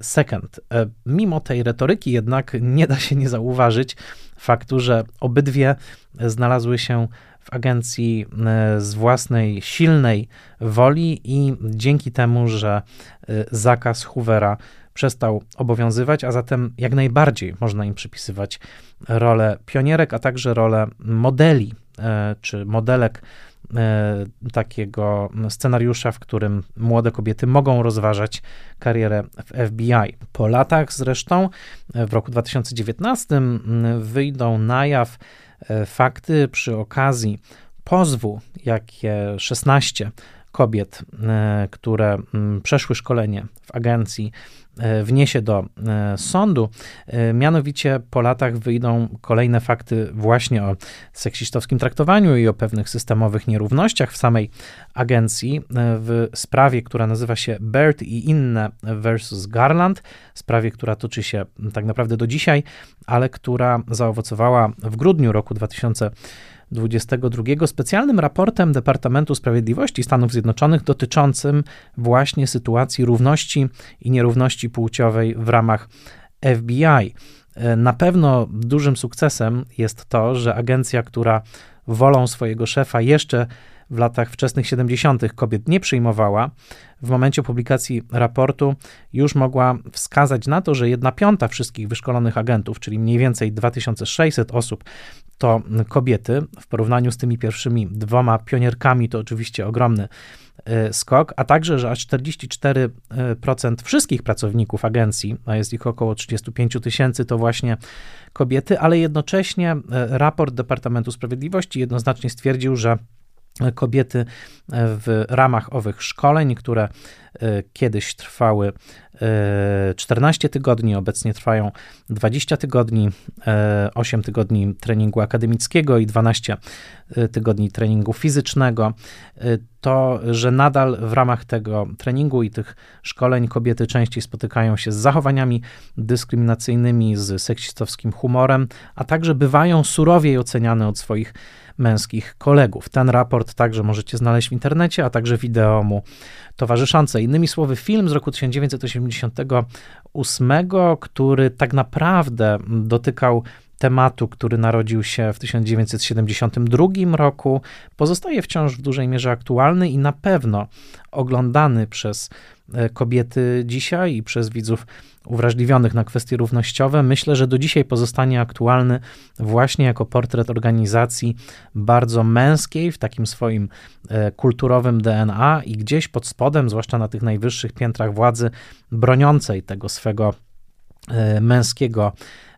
second. Mimo tej retoryki jednak nie da się nie zauważyć faktu, że obydwie znalazły się w agencji e, z własnej silnej woli i dzięki temu, że e, zakaz Hoovera przestał obowiązywać, a zatem jak najbardziej można im przypisywać rolę pionierek, a także rolę modeli e, czy modelek takiego scenariusza, w którym młode kobiety mogą rozważać karierę w FBI. Po latach zresztą, w roku 2019, wyjdą na jaw E, fakty przy okazji pozwu, jakie 16 kobiet, e, które przeszły szkolenie w agencji, e, wniesie do sądu. Mianowicie po latach wyjdą kolejne fakty właśnie o seksistowskim traktowaniu i o pewnych systemowych nierównościach w samej agencji w sprawie, która nazywa się Bird i inne versus Garland, sprawie, która toczy się tak naprawdę do dzisiaj, ale która zaowocowała w grudniu roku 2000 2022 specjalnym raportem Departamentu Sprawiedliwości Stanów Zjednoczonych dotyczącym właśnie sytuacji równości i nierówności płciowej w ramach FBI. Na pewno dużym sukcesem jest to, że agencja, która wolą swojego szefa jeszcze w latach wczesnych 70. kobiet nie przyjmowała, w momencie publikacji raportu już mogła wskazać na to, że jedna piąta wszystkich wyszkolonych agentów, czyli mniej więcej 2600 osób, to kobiety. W porównaniu z tymi pierwszymi dwoma pionierkami to oczywiście ogromny e, skok, a także, że aż 44% wszystkich pracowników agencji, a jest ich około 35 tysięcy, to właśnie kobiety, ale jednocześnie e, raport Departamentu Sprawiedliwości jednoznacznie stwierdził, że kobiety w ramach owych szkoleń, które e, kiedyś trwały 14 e, tygodni, obecnie trwają 20 tygodni, 8 e, tygodni treningu akademickiego i 12 tygodni treningu fizycznego, to, że nadal w ramach tego treningu i tych szkoleń kobiety częściej spotykają się z zachowaniami dyskryminacyjnymi, z seksistowskim humorem, a także bywają surowiej oceniane od swoich męskich kolegów. Ten raport także możecie znaleźć w internecie, a także wideo mu towarzyszące. Innymi słowy, film z roku 1988, który tak naprawdę dotykał tematu, który narodził się w 1972 roku, pozostaje wciąż w dużej mierze aktualny i na pewno oglądany przez e, kobiety dzisiaj i przez widzów uwrażliwionych na kwestie równościowe, myślę, że do dzisiaj pozostanie aktualny właśnie jako portret organizacji bardzo męskiej, w takim swoim e, kulturowym DNA i gdzieś pod spodem, zwłaszcza na tych najwyższych piętrach władzy, broniącej tego swego męskiego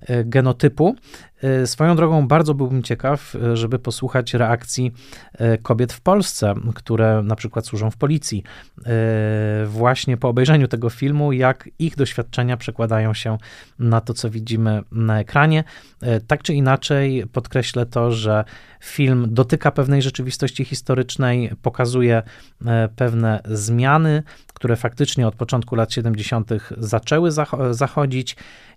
E, genotypu. E, swoją drogą bardzo byłbym ciekaw, e, żeby posłuchać reakcji kobiet w Polsce, które na przykład służą w policji, właśnie po obejrzeniu tego filmu, jak ich doświadczenia przekładają się na to, co widzimy na ekranie. Tak czy inaczej, podkreślę to, że film dotyka pewnej rzeczywistości historycznej, pokazuje pewne zmiany, które faktycznie od początku lat 70. zaczęły zachodzić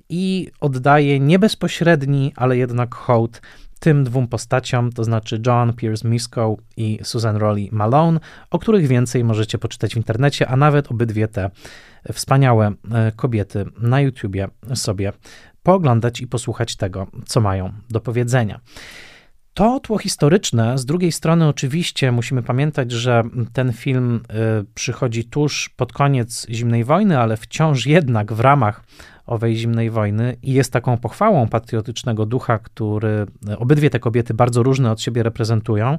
i oddaje nie bezpośredni, ale jednak hołd tym dwóm postaciom, to znaczy John Pierce Misko i Susan Rowley Malone, o których więcej możecie poczytać w internecie, a nawet obydwie te wspaniałe e, kobiety na YouTubie sobie pooglądać i posłuchać tego, co mają do powiedzenia. To tło historyczne, z drugiej strony, oczywiście musimy pamiętać, że ten film e, przychodzi tuż pod koniec zimnej wojny, ale wciąż jednak w ramach owej zimnej wojny i jest taką pochwałą patriotycznego ducha, który obydwie te kobiety bardzo różne od siebie reprezentują.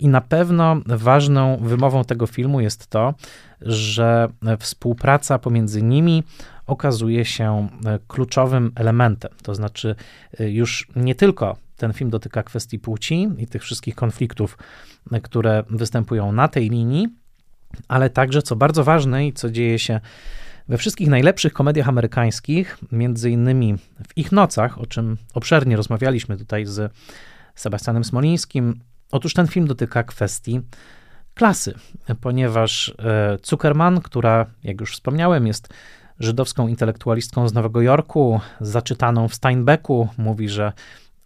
I na pewno ważną wymową tego filmu jest to, że współpraca pomiędzy nimi okazuje się kluczowym elementem. To znaczy, już nie tylko ten film dotyka kwestii płci i tych wszystkich konfliktów, które występują na tej linii, ale także, co bardzo ważne i co dzieje się we wszystkich najlepszych komediach amerykańskich, między innymi w ich nocach, o czym obszernie rozmawialiśmy tutaj z Sebastianem Smolińskim, otóż ten film dotyka kwestii klasy, ponieważ e, Zuckerman, która, jak już wspomniałem, jest żydowską intelektualistką z Nowego Jorku, zaczytaną w Steinbecku, mówi, że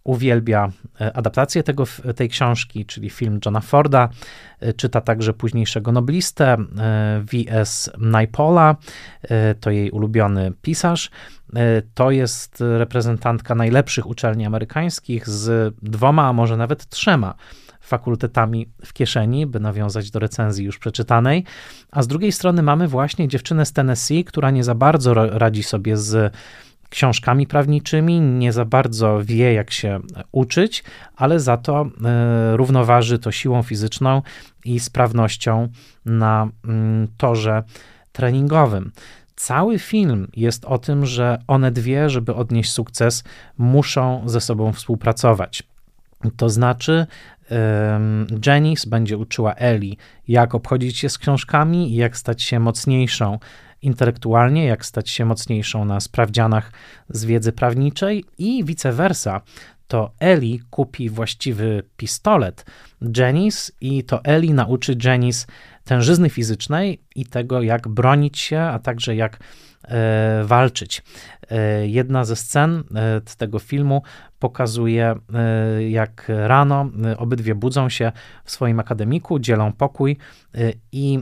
uwielbia e, adaptację tego, tej książki, czyli film Johna Forda. E, czyta także późniejszego noblistę e, V.S. Naipola, to jej ulubiony pisarz. To jest reprezentantka najlepszych uczelni amerykańskich z dwoma, a może nawet trzema fakultetami w kieszeni, by nawiązać do recenzji już przeczytanej. A z drugiej strony mamy właśnie dziewczynę z Tennessee, która nie za bardzo radzi sobie z książkami prawniczymi, nie za bardzo wie, jak się uczyć, ale za to e, równoważy to siłą fizyczną i sprawnością na mm, torze treningowym. Cały film jest o tym, że one dwie, żeby odnieść sukces, muszą ze sobą współpracować. To znaczy, Janice będzie uczyła Eli, jak obchodzić się z książkami i jak stać się mocniejszą intelektualnie, jak stać się mocniejszą na sprawdzianach z wiedzy prawniczej i vice versa. To Eli kupi właściwy pistolet Janice i to Eli nauczy Janice tężyzny fizycznej i tego, jak bronić się, a także jak e, walczyć. E, jedna ze scen e, tego filmu pokazuje, e, jak rano obydwie budzą się w swoim akademiku, dzielą pokój i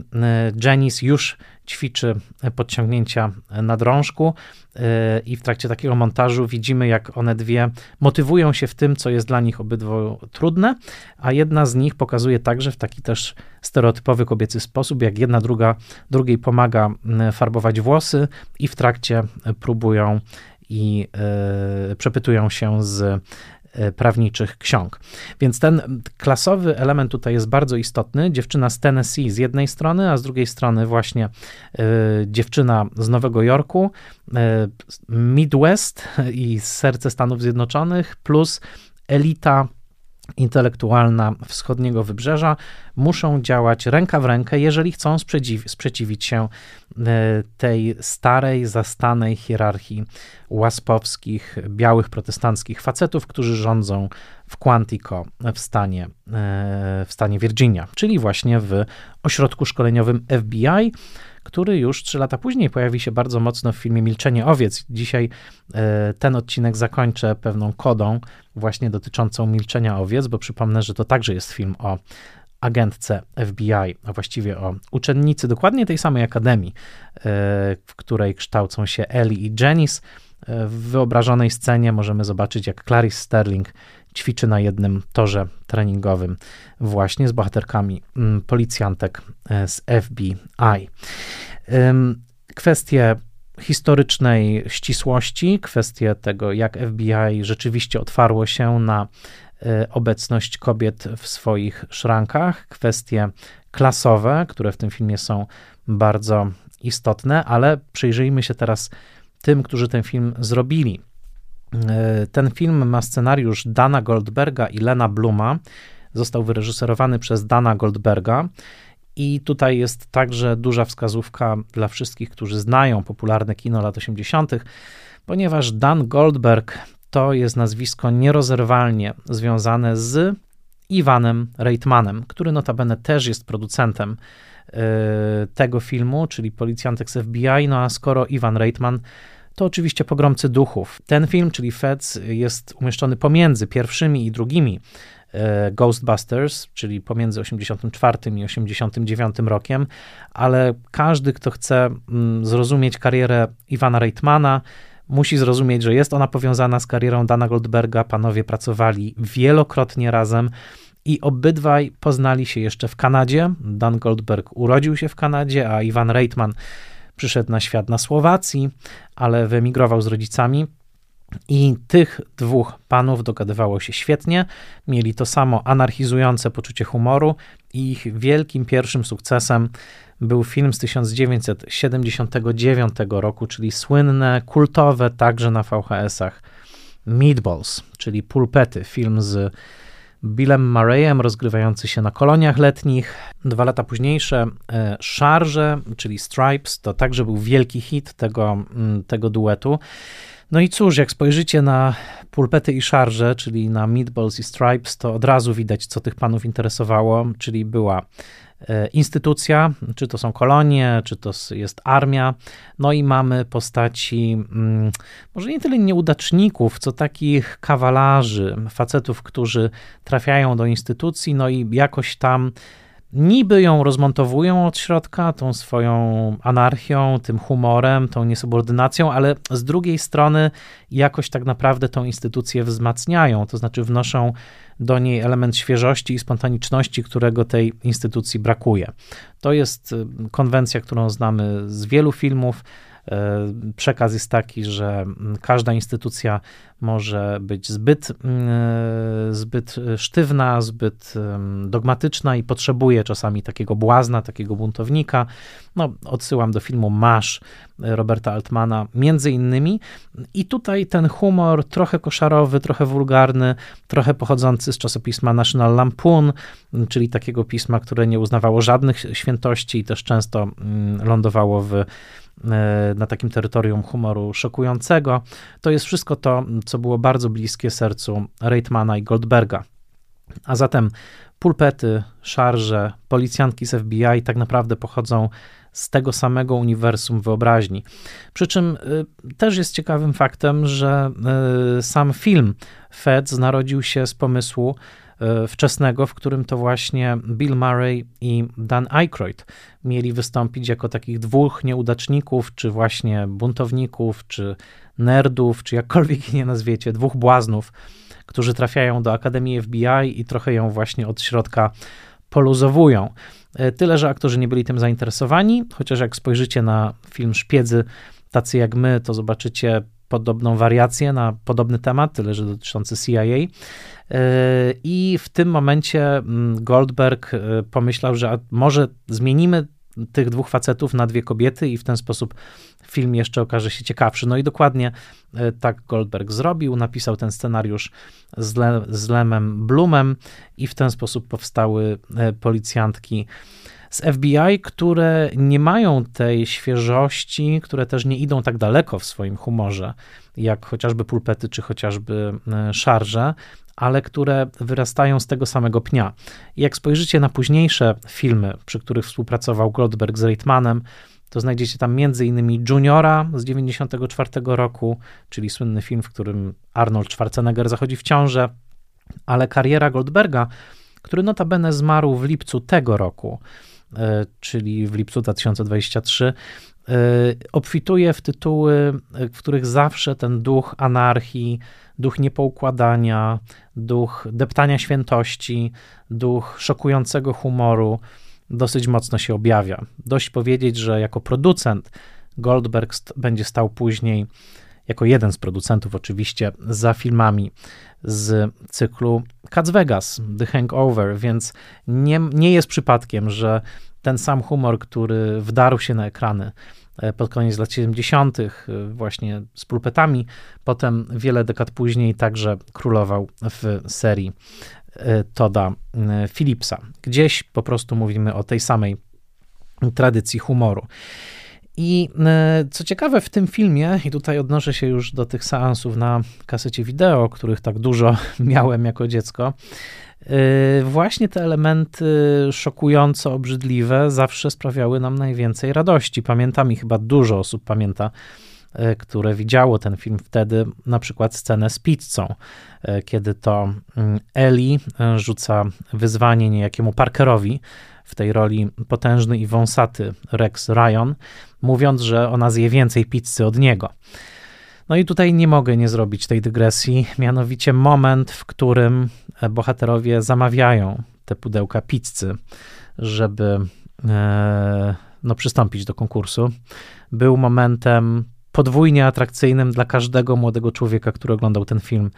Janice już ćwiczy podciągnięcia na drążku i w trakcie takiego montażu widzimy, jak one dwie motywują się w tym, co jest dla nich obydwu trudne, a jedna z nich pokazuje także w taki też stereotypowy kobiecy sposób, jak jedna druga drugiej pomaga farbować włosy i w trakcie próbują i y, przepytują się z E, prawniczych ksiąg. Więc ten klasowy element tutaj jest bardzo istotny. Dziewczyna z Tennessee z jednej strony, a z drugiej strony właśnie y, dziewczyna z Nowego Jorku, Midwest i serce Stanów Zjednoczonych, plus elita intelektualna wschodniego wybrzeża muszą działać ręka w rękę, jeżeli chcą sprzeciw sprzeciwić się e, tej starej, zastanej hierarchii łaspowskich, białych protestanckich facetów, którzy rządzą w Quantico w stanie, e, w stanie Virginia, czyli właśnie w ośrodku szkoleniowym FBI, który już trzy lata później pojawi się bardzo mocno w filmie Milczenie Owiec. Dzisiaj e, ten odcinek zakończę pewną kodą właśnie dotyczącą Milczenia Owiec, bo przypomnę, że to także jest film o agentce FBI, a właściwie o uczennicy dokładnie tej samej akademii, e, w której kształcą się Ellie i Janice. E, w wyobrażonej scenie możemy zobaczyć, jak Clarice Sterling ćwiczy na jednym torze treningowym właśnie z bohaterkami mm, policjantek e, z FBI. Kwestie historycznej ścisłości, kwestie tego, jak FBI rzeczywiście otwarło się na e, obecność kobiet w swoich szrankach, kwestie klasowe, które w tym filmie są bardzo istotne, ale przyjrzyjmy się teraz tym, którzy ten film zrobili. E, ten film ma scenariusz Dana Goldberga i Lena Bluma. Został wyreżyserowany przez Dana Goldberga. I tutaj jest także duża wskazówka dla wszystkich, którzy znają popularne kino lat 80., ponieważ Dan Goldberg to jest nazwisko nierozerwalnie związane z Iwanem Reitmanem, który notabene też jest producentem yy, tego filmu, czyli Policjantek z FBI. No a skoro Iwan Reitman to oczywiście Pogromcy Duchów. Ten film, czyli Feds, jest umieszczony pomiędzy pierwszymi i drugimi e, Ghostbusters, czyli pomiędzy 84 i 89 rokiem, ale każdy, kto chce mm, zrozumieć karierę Iwana Reitmana, musi zrozumieć, że jest ona powiązana z karierą Dana Goldberga. Panowie pracowali wielokrotnie razem i obydwaj poznali się jeszcze w Kanadzie. Dan Goldberg urodził się w Kanadzie, a Iwan Reitman przyszedł na świat na Słowacji, ale wyemigrował z rodzicami. I tych dwóch panów dogadywało się świetnie, mieli to samo anarchizujące poczucie humoru, i ich wielkim pierwszym sukcesem był film z 1979 roku, czyli słynne, kultowe także na VHS-ach Meatballs, czyli pulpety, film z Billem Murrayem rozgrywający się na koloniach letnich. Dwa lata późniejsze e, Charge, czyli Stripes, to także był wielki hit tego, mm, tego duetu. No i cóż, jak spojrzycie na pulpety i szarże, czyli na Meatballs i Stripes, to od razu widać, co tych panów interesowało, czyli była instytucja, czy to są kolonie, czy to jest armia. No i mamy postaci, mm, może nie tyle nieudaczników, co takich kawalarzy, facetów, którzy trafiają do instytucji, no i jakoś tam niby ją rozmontowują od środka, tą swoją anarchią, tym humorem, tą niesubordynacją, ale z drugiej strony jakoś tak naprawdę tą instytucję wzmacniają, to znaczy wnoszą do niej element świeżości i spontaniczności, którego tej instytucji brakuje. To jest y, konwencja, którą znamy z wielu filmów. E, przekaz jest taki, że mm, każda instytucja może być zbyt, mm, e, zbyt sztywna, zbyt dogmatyczna i potrzebuje czasami takiego błazna, takiego buntownika. No, odsyłam do filmu Masz Roberta Altmana, między innymi. I tutaj ten humor trochę koszarowy, trochę wulgarny, trochę pochodzący z czasopisma National Lampoon, czyli takiego pisma, które nie uznawało żadnych świętości i też często mm, lądowało w E, na takim terytorium humoru szokującego. To jest wszystko to, co było bardzo bliskie sercu Reitmana i Goldberga. A zatem pulpety, szarże, policjantki z FBI tak naprawdę pochodzą z tego samego uniwersum wyobraźni. Przy czym y, też jest ciekawym faktem, że y, sam film Feds narodził się z pomysłu wczesnego, w którym to właśnie Bill Murray i Dan Aykroyd mieli wystąpić jako takich dwóch nieudaczników, czy właśnie buntowników, czy nerdów, czy jakkolwiek nie nazwiecie, dwóch błaznów, którzy trafiają do Akademii FBI i trochę ją właśnie od środka poluzowują. E, tyle, że aktorzy nie byli tym zainteresowani, chociaż jak spojrzycie na film Szpiedzy, tacy jak my, to zobaczycie podobną wariację na podobny temat, tyle że dotyczący CIA. E, I w tym momencie mm, Goldberg e, pomyślał, że może zmienimy tych dwóch facetów na dwie kobiety i w ten sposób film jeszcze okaże się ciekawszy. No i dokładnie e, tak Goldberg zrobił, napisał ten scenariusz z, Le, z Lemem Blumem i w ten sposób powstały policjantki z FBI, które nie mają tej świeżości, które też nie idą tak daleko w swoim humorze, jak chociażby pulpety czy chociażby e, szarże, ale które wyrastają z tego samego pnia. Jak spojrzycie na późniejsze filmy, przy których współpracował Goldberg z Reitmanem, to znajdziecie tam m.in. Juniora z 94 roku, czyli słynny film, w którym Arnold Schwarzenegger zachodzi w ciążę, ale kariera Goldberga, który notabene zmarł w lipcu tego roku, czyli w lipcu 2023, e, obfituje w tytuły, e, w których zawsze ten duch anarchii, duch niepoukładania, duch deptania świętości, duch szokującego humoru dosyć mocno się objawia. Dość powiedzieć, że jako producent Goldberg będzie stał później jako jeden z producentów oczywiście za filmami z cyklu Cats Vegas, The Hangover, więc nie, nie jest przypadkiem, że ten sam humor, który wdarł się na ekrany e, pod koniec lat 70., e, właśnie z pulpetami, potem wiele dekad później także królował w serii e, Toda Philipsa. Gdzieś po prostu mówimy o tej samej tradycji humoru. I e, co ciekawe w tym filmie, i tutaj odnoszę się już do tych seansów na kasecie wideo, których tak dużo miałem jako dziecko, e, właśnie te elementy szokująco obrzydliwe zawsze sprawiały nam najwięcej radości. Pamiętam i chyba dużo osób pamięta, e, które widziało ten film wtedy, na przykład scenę z pizzą, kiedy to mm, Eli rzuca wyzwanie niejakiemu Parkerowi, w tej roli potężny i wąsaty Rex Ryan, mówiąc, że ona zje więcej pizzy od niego. No i tutaj nie mogę nie zrobić tej dygresji, mianowicie moment, w którym bohaterowie zamawiają te pudełka pizzy, żeby e, no, przystąpić do konkursu, był momentem podwójnie atrakcyjnym dla każdego młodego człowieka, który oglądał ten film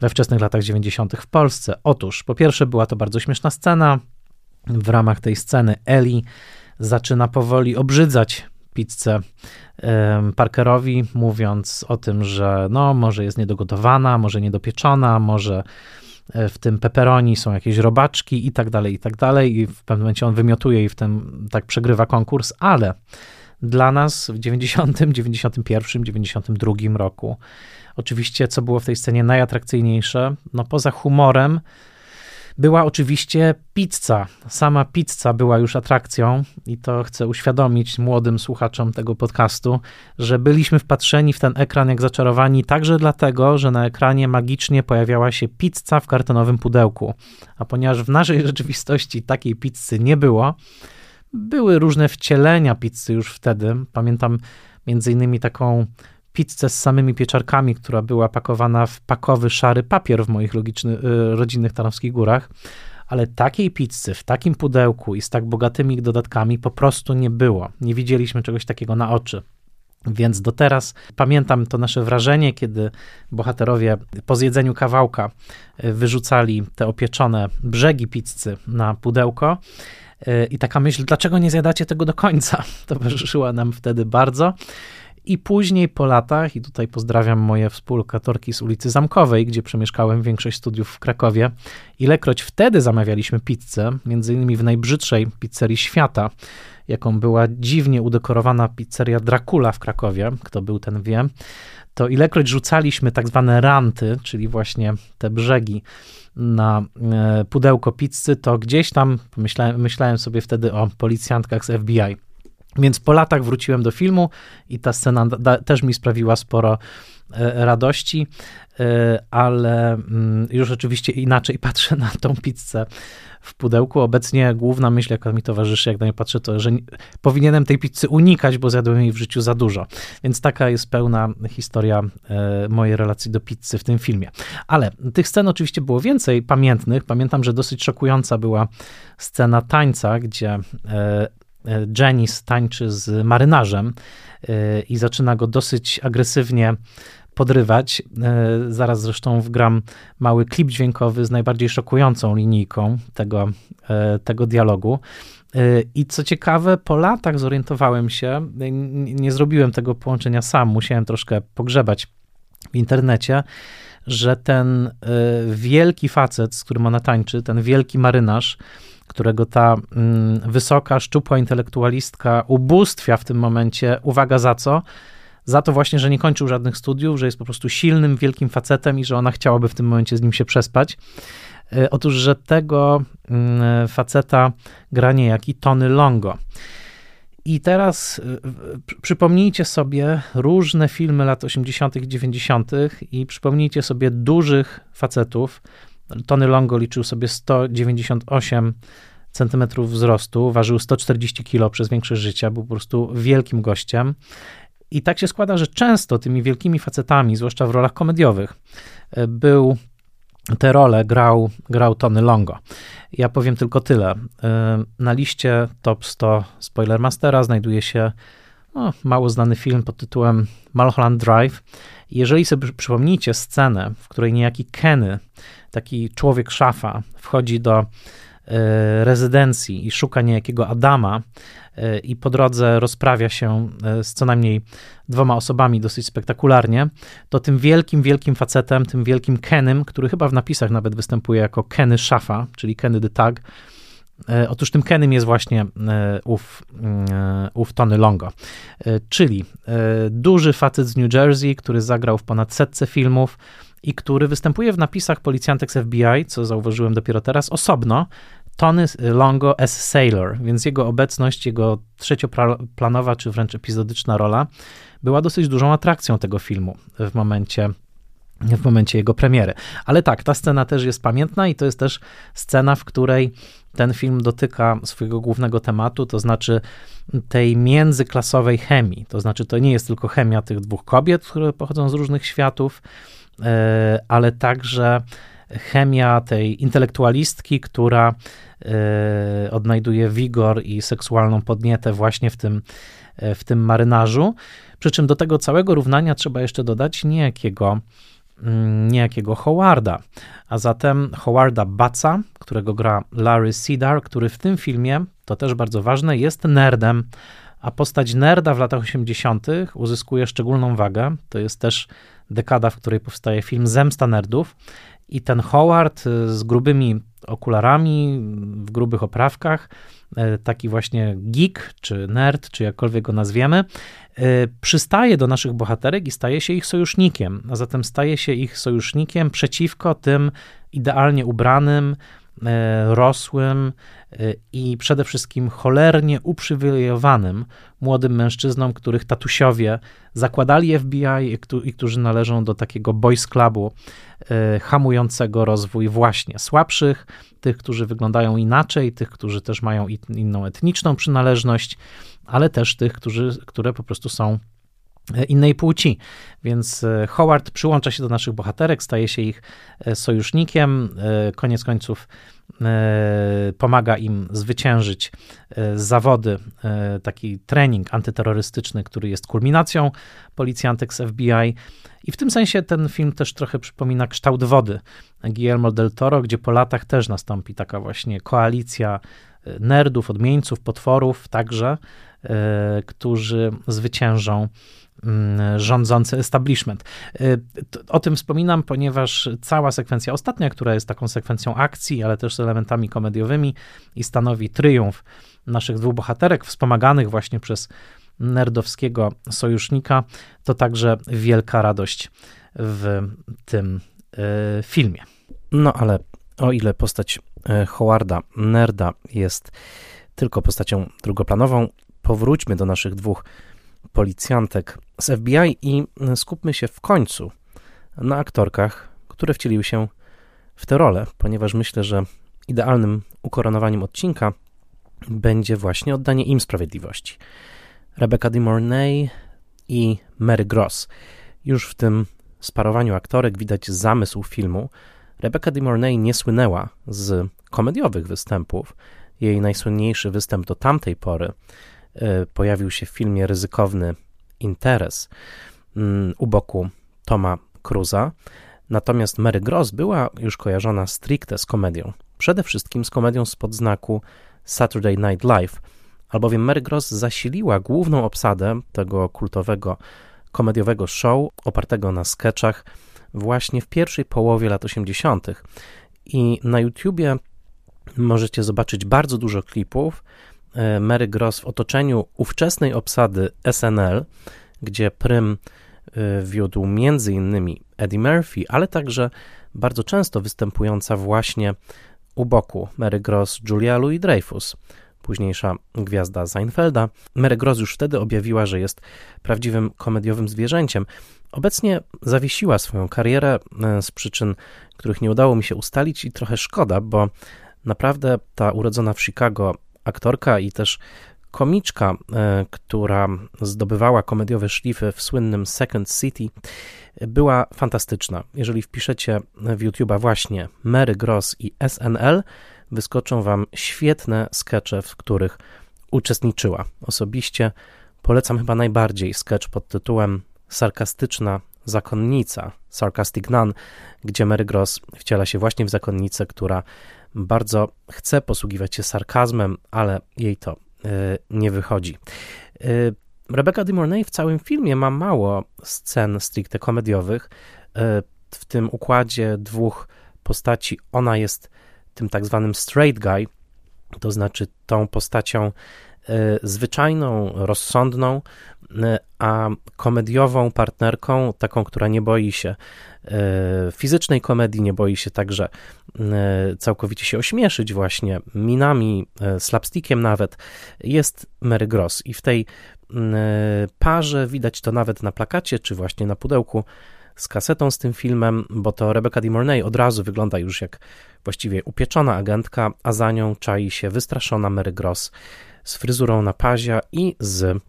we wczesnych latach 90. w Polsce. Otóż, po pierwsze, była to bardzo śmieszna scena, w ramach tej sceny Eli zaczyna powoli obrzydzać pizzę Parkerowi, mówiąc o tym, że no, może jest niedogotowana, może niedopieczona, może e, w tym pepperoni są jakieś robaczki i tak dalej, i tak dalej. I w pewnym momencie on wymiotuje i w tym tak przegrywa konkurs, ale dla nas w 90, 91, 92 roku, oczywiście, co było w tej scenie najatrakcyjniejsze, no poza humorem, była oczywiście pizza. Sama pizza była już atrakcją i to chcę uświadomić młodym słuchaczom tego podcastu, że byliśmy wpatrzeni w ten ekran jak zaczarowani także dlatego, że na ekranie magicznie pojawiała się pizza w kartonowym pudełku. A ponieważ w naszej rzeczywistości takiej pizzy nie było, były różne wcielenia pizzy już wtedy. Pamiętam między innymi taką pizzę z samymi pieczarkami, która była pakowana w pakowy szary papier w moich logiczny, y, rodzinnych Tarnowskich Górach, ale takiej pizzy w takim pudełku i z tak bogatymi dodatkami po prostu nie było. Nie widzieliśmy czegoś takiego na oczy. Więc do teraz pamiętam to nasze wrażenie, kiedy bohaterowie po zjedzeniu kawałka y, wyrzucali te opieczone brzegi pizzy na pudełko. Y, I taka myśl, dlaczego nie zjadacie tego do końca, towarzyszyła nam wtedy bardzo. I później po latach, i tutaj pozdrawiam moje współlokatorki z ulicy Zamkowej, gdzie przemieszkałem większość studiów w Krakowie, ilekroć wtedy zamawialiśmy pizzę, między innymi w najbrzydszej pizzerii świata, jaką była dziwnie udekorowana pizzeria Dracula w Krakowie, kto był ten wie, to ilekroć rzucaliśmy tak zwane ranty, czyli właśnie te brzegi na e, pudełko pizzy, to gdzieś tam myślałem, myślałem sobie wtedy o policjantkach z FBI. Więc po latach wróciłem do filmu i ta scena da, też mi sprawiła sporo radości, ale mm, już oczywiście inaczej patrzę na tą pizzę w pudełku. Obecnie główna myśl, jaka mi towarzyszy, jak na nie patrzę, to, że powinienem tej pizzy unikać, bo zjadłem jej w życiu za dużo. Więc taka jest pełna historia e, mojej relacji do pizzy w tym filmie. Ale tych scen oczywiście było więcej pamiętnych. Pamiętam, że dosyć szokująca była scena tańca, gdzie e, e, Janice tańczy z marynarzem i zaczyna go dosyć agresywnie podrywać. E, zaraz zresztą wgram mały klip dźwiękowy z najbardziej szokującą linijką tego, e, tego dialogu. I co ciekawe, po latach zorientowałem się, nie zrobiłem tego połączenia sam, musiałem troszkę pogrzebać w internecie, że ten wielki facet, z którym ona tańczy, ten wielki marynarz, którego ta mm, wysoka, szczupła intelektualistka ubóstwia w tym momencie, uwaga za co? za to właśnie, że nie kończył żadnych studiów, że jest po prostu silnym, wielkim facetem i że ona chciałaby w tym momencie z nim się przespać. E, otóż, że tego mm, faceta gra niejaki Tony Longo. I teraz e, przypomnijcie sobie różne filmy lat 80., i 90. i przypomnijcie sobie dużych facetów. Tony Longo liczył sobie 198 centymetrów wzrostu, ważył 140 kg przez większość życia, był po prostu wielkim gościem. I tak się składa, że często tymi wielkimi facetami, zwłaszcza w rolach komediowych, był te role grał, grał Tony Longo. Ja powiem tylko tyle. Na liście top 100 Spoilermastera znajduje się no, mało znany film pod tytułem Mulholland Drive. Jeżeli sobie przypomnicie scenę, w której niejaki Kenny, taki człowiek szafa, wchodzi do e, rezydencji i szuka niejakiego Adama, i po drodze rozprawia się e, z co najmniej dwoma osobami dosyć spektakularnie, to tym wielkim, wielkim facetem, tym wielkim Kenym, który chyba w napisach nawet występuje jako Kenny Szafa, czyli Kenny the Tag, e, Otóż tym Kenym jest właśnie e, ów, ów Tony Longo, czyli duży facet z New Jersey, który zagrał w ponad setce filmów i który występuje w napisach policjantek z FBI, co zauważyłem dopiero teraz, osobno, Tony Longo as Sailor, więc jego obecność, jego trzecioplanowa czy wręcz epizodyczna rola była dosyć dużą atrakcją tego filmu w momencie w momencie jego premiery. Ale tak, ta scena też jest pamiętna i to jest też scena, w której ten film dotyka swojego głównego tematu, to znaczy tej międzyklasowej chemii. To znaczy, to nie jest tylko chemia tych dwóch kobiet, które pochodzą z różnych światów, ale także chemia tej intelektualistki, która y, odnajduje wigor i seksualną podnietę właśnie w tym, e, w tym marynarzu. Przy czym do tego całego równania trzeba jeszcze dodać niejakiego, mm, niejakiego Howarda, a zatem Howarda Batsa, którego gra Larry Cedar, który w tym filmie, to też bardzo ważne, jest nerdem, a postać nerda w latach 80. uzyskuje szczególną wagę. To jest też dekada, w której powstaje film Zemsta Nerdów. I ten Howard y, z grubymi okularami, w grubych oprawkach, y, taki właśnie geek, czy nerd, czy jakkolwiek go nazwiemy, y, przystaje do naszych bohaterek i staje się ich sojusznikiem, a zatem staje się ich sojusznikiem przeciwko tym idealnie ubranym, rosłym i przede wszystkim cholernie uprzywilejowanym młodym mężczyznom, których tatusiowie zakładali FBI i którzy należą do takiego boys clubu E, hamującego rozwój właśnie słabszych, tych, którzy wyglądają inaczej, tych, którzy też mają inną etniczną przynależność, ale też tych, którzy, które po prostu są e, innej płci. Więc e, Howard przyłącza się do naszych bohaterek, staje się ich sojusznikiem, koniec końców pomaga im zwyciężyć zawody, taki trening antyterrorystyczny, który jest kulminacją policjantek z FBI. I w tym sensie ten film też trochę przypomina kształt wody Guillermo del Toro, gdzie po latach też nastąpi taka właśnie koalicja e, nerdów, odmieńców, potworów także, e, którzy zwyciężą rządzący establishment. E, o tym wspominam, ponieważ cała sekwencja ostatnia, która jest taką sekwencją akcji, ale też z elementami komediowymi i stanowi triumf naszych dwóch bohaterek, wspomaganych właśnie przez nerdowskiego sojusznika, to także wielka radość w tym e, filmie. No ale o ile postać e, Howarda, nerda, jest tylko postacią drugoplanową, powróćmy do naszych dwóch policjantek z FBI i skupmy się w końcu na aktorkach, które wcieliły się w tę rolę, ponieważ myślę, że idealnym ukoronowaniem odcinka będzie właśnie oddanie im sprawiedliwości. Rebecca De Mornay i Mary Gross. Już w tym sparowaniu aktorek widać zamysł filmu. Rebecca De Mornay nie słynęła z komediowych występów. Jej najsłynniejszy występ do tamtej pory pojawił się w filmie Ryzykowny Interes mm, u boku Toma Cruza. Natomiast Mary Gross była już kojarzona stricte z komedią. Przede wszystkim z komedią spod znaku Saturday Night Live, albowiem Mary Gross zasiliła główną obsadę tego kultowego komediowego show opartego na sketchach właśnie w pierwszej połowie lat 80. I na YouTubie możecie zobaczyć bardzo dużo klipów Mary Gross w otoczeniu ówczesnej obsady SNL, gdzie prym e, wiódł innymi Eddie Murphy, ale także bardzo często występująca właśnie u boku Mary Gross Julia Louis-Dreyfus, późniejsza gwiazda Seinfelda. Mary Gross już wtedy objawiła, że jest prawdziwym komediowym zwierzęciem. Obecnie zawiesiła swoją karierę e, z przyczyn, których nie udało mi się ustalić i trochę szkoda, bo naprawdę ta urodzona w Chicago aktorka i też komiczka, e, która zdobywała komediowe szlify w słynnym Second City, była fantastyczna. Jeżeli wpiszecie w YouTube'a właśnie Mary Gross i SNL, wyskoczą Wam świetne skecze, w których uczestniczyła. Osobiście polecam chyba najbardziej sketch pod tytułem Sarkastyczna zakonnica, Sarcastic Nun, gdzie Mary Gross wciela się właśnie w zakonnicę, która bardzo chce posługiwać się sarkazmem, ale jej to y, nie wychodzi. Y, Rebecca De Mornay w całym filmie ma mało scen stricte komediowych. Y, w tym układzie dwóch postaci ona jest tym tak zwanym straight guy, to znaczy tą postacią zwyczajną, rozsądną, a komediową partnerką, taką, która nie boi się fizycznej komedii, nie boi się także E, całkowicie się ośmieszyć właśnie minami, e, slapstickiem nawet, jest Mary Gross. I w tej e, parze widać to nawet na plakacie, czy właśnie na pudełku z kasetą z tym filmem, bo to Rebecca De Mornay od razu wygląda już jak właściwie upieczona agentka, a za nią czai się wystraszona Mary Gross z fryzurą na pazia i z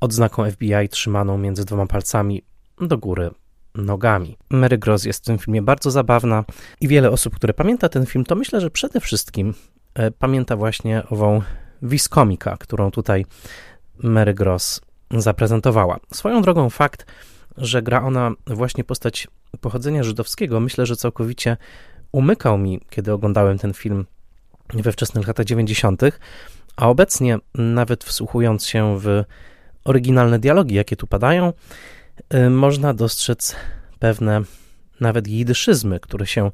odznaką FBI trzymaną między dwoma palcami do góry nogami. Mary Gross jest w tym filmie bardzo zabawna i wiele osób, które pamięta ten film, to myślę, że przede wszystkim e, pamięta właśnie ową Wiskomika, którą tutaj Mary Gross zaprezentowała. Swoją drogą fakt, że gra ona właśnie postać pochodzenia żydowskiego, myślę, że całkowicie umykał mi, kiedy oglądałem ten film we wczesnych latach 90., a obecnie, nawet wsłuchując się w oryginalne dialogi, jakie tu padają, Y, można dostrzec pewne nawet jidyszyzmy, które się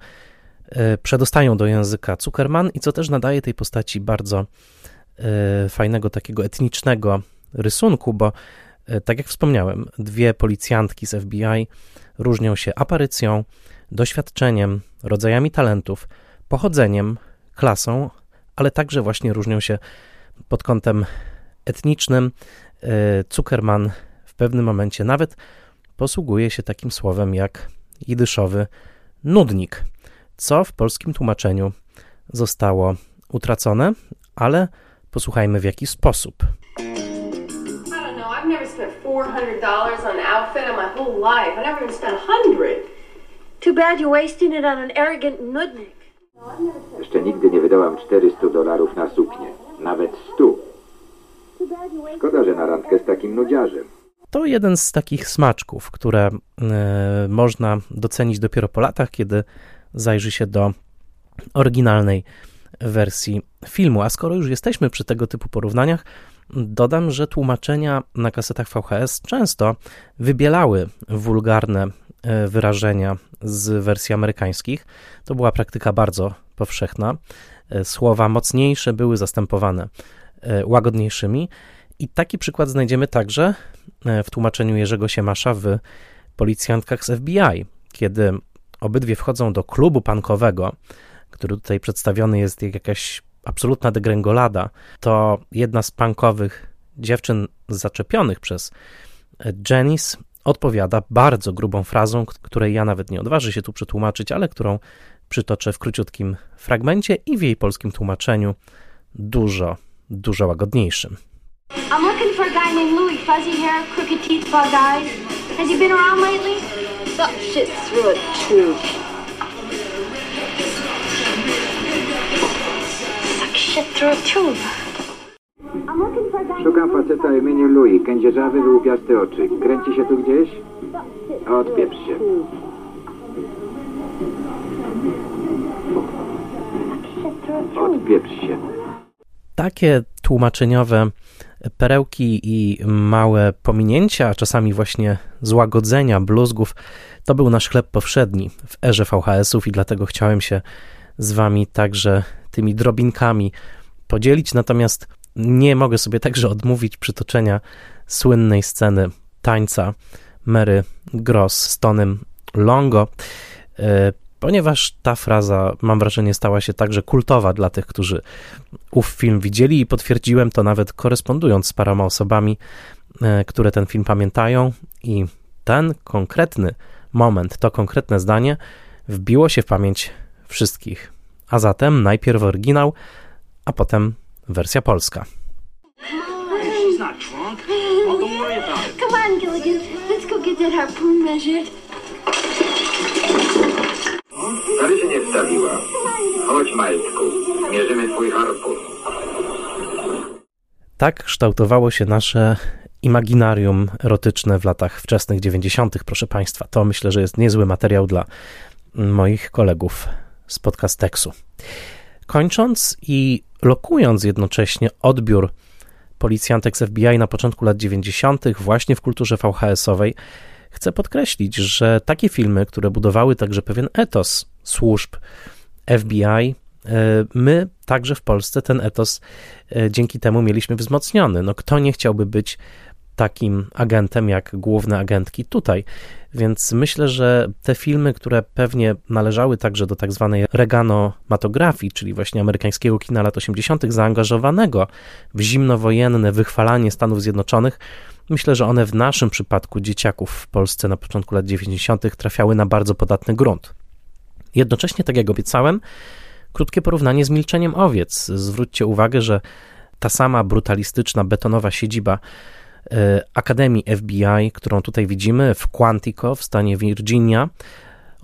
y, przedostają do języka Zuckerman i co też nadaje tej postaci bardzo y, fajnego takiego etnicznego rysunku, bo tak jak wspomniałem, dwie policjantki z FBI różnią się aparycją, doświadczeniem, rodzajami talentów, pochodzeniem, klasą, ale także właśnie różnią się pod kątem etnicznym. Zuckerman w pewnym momencie nawet posługuje się takim słowem jak jidyszowy nudnik, co w polskim tłumaczeniu zostało utracone, ale posłuchajmy w jaki sposób. Jeszcze nigdy nie wydałam 400 dolarów na suknię. Nawet 100. Szkoda, że na randkę z takim nudziarzem. To jeden z takich smaczków, które e, można docenić dopiero po latach, kiedy zajrzy się do oryginalnej wersji filmu. A skoro już jesteśmy przy tego typu porównaniach, dodam, że tłumaczenia na kasetach VHS często wybielały wulgarne wyrażenia z wersji amerykańskich. To była praktyka bardzo powszechna. E, słowa mocniejsze były zastępowane łagodniejszymi. I taki przykład znajdziemy także e, w tłumaczeniu Jerzego Siemasza w Policjantkach z FBI, kiedy obydwie wchodzą do klubu pankowego, który tutaj przedstawiony jest jak jakaś absolutna degrengolada, to jedna z punkowych dziewczyn zaczepionych przez Janice odpowiada bardzo grubą frazą, której ja nawet nie odważę się tu przetłumaczyć, ale którą przytoczę w króciutkim fragmencie i w jej polskim tłumaczeniu dużo, dużo łagodniejszym. I'm looking for a guy named Louis, fuzzy hair, crooked teeth, bug eyes. Has he been around lately? Suck shit through a tube. Suck shit through a tube. Szukam faceta o imieniu Louis, kędzierzawy, wyłupiaste oczy. Kręci się tu gdzieś? Odpieprz się. Odpieprz się. Takie tłumaczeniowe perełki i małe pominięcia, a czasami właśnie złagodzenia bluzgów, to był nasz chleb powszedni w erze VHS-ów i dlatego chciałem się z wami także tymi drobinkami podzielić. Natomiast nie mogę sobie także odmówić przytoczenia słynnej sceny tańca Mary Gross z Tonym Longo, e, ponieważ ta fraza, mam wrażenie, stała się także kultowa dla tych, którzy ów film widzieli i potwierdziłem to nawet korespondując z paroma osobami, e, które ten film pamiętają i ten konkretny moment, to konkretne zdanie wbiło się w pamięć wszystkich. A zatem najpierw oryginał, a potem wersja polska. Stary się nie wstawiła. Chodź, Majtku. Mierzymy twój harpun. Tak kształtowało się nasze imaginarium erotyczne w latach wczesnych 90., proszę Państwa. To myślę, że jest niezły materiał dla moich kolegów z podcasteksu. Kończąc i lokując jednocześnie odbiór policjantek z FBI na początku lat 90., właśnie w kulturze VHS-owej, chcę podkreślić, że takie filmy, które budowały także pewien etos służb FBI, e, my także w Polsce ten etos e, dzięki temu mieliśmy wzmocniony. No, kto nie chciałby być takim agentem jak główne agentki tutaj. Więc myślę, że te filmy, które pewnie należały także do tak zwanej reganomatografii, czyli właśnie amerykańskiego kina lat 80., zaangażowanego w zimnowojenne wychwalanie Stanów Zjednoczonych, myślę, że one w naszym przypadku dzieciaków w Polsce na początku lat 90. trafiały na bardzo podatny grunt. Jednocześnie, tak jak obiecałem, krótkie porównanie z milczeniem owiec. Zwróćcie uwagę, że ta sama brutalistyczna, betonowa siedziba Akademii FBI, którą tutaj widzimy w Quantico w stanie Virginia,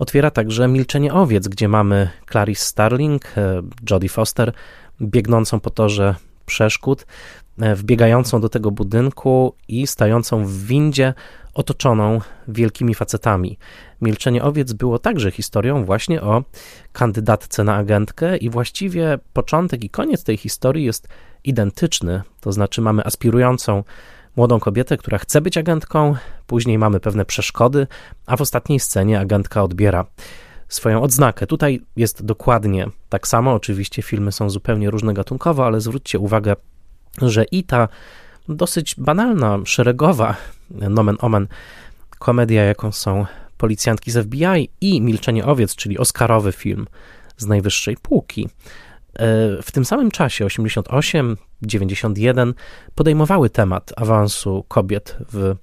otwiera także Milczenie Owiec, gdzie mamy Clarice Starling, e, Jodie Foster, biegnącą po torze przeszkód, e, wbiegającą do tego budynku i stającą w windzie otoczoną wielkimi facetami. Milczenie Owiec było także historią właśnie o kandydatce na agentkę i właściwie początek i koniec tej historii jest identyczny, to znaczy mamy aspirującą młodą kobietę, która chce być agentką, później mamy pewne przeszkody, a w ostatniej scenie agentka odbiera swoją odznakę. Tutaj jest dokładnie tak samo. Oczywiście filmy są zupełnie różne gatunkowo, ale zwróćcie uwagę, że i ta dosyć banalna, szeregowa, nomen omen, komedia, jaką są Policjantki z FBI i Milczenie Owiec, czyli Oscarowy film z najwyższej półki, w tym samym czasie 88, 91 podejmowały temat awansu kobiet w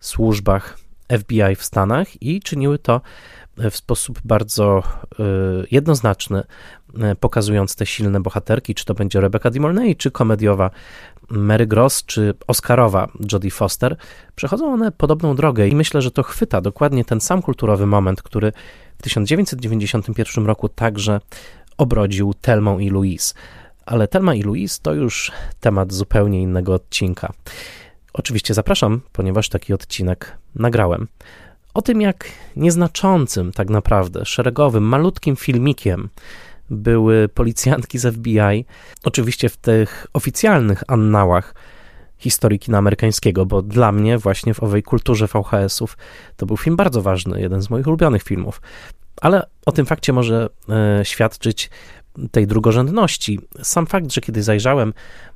służbach FBI w Stanach i czyniły to w sposób bardzo e, jednoznaczny, e, pokazując te silne bohaterki, czy to będzie Rebecca De Mornay, czy komediowa Mary Gross, czy Oscarowa Jodie Foster. Przechodzą one podobną drogę i myślę, że to chwyta dokładnie ten sam kulturowy moment, który w 1991 roku także obrodził Telmą i Louise. Ale Telma i Louise to już temat zupełnie innego odcinka. Oczywiście zapraszam, ponieważ taki odcinek nagrałem. O tym, jak nieznaczącym tak naprawdę, szeregowym, malutkim filmikiem były policjantki z FBI, oczywiście w tych oficjalnych annałach historii kina amerykańskiego, bo dla mnie właśnie w owej kulturze VHS-ów to był film bardzo ważny, jeden z moich ulubionych filmów. Ale o tym fakcie może e, świadczyć tej drugorzędności. Sam fakt, że kiedy zajrzałem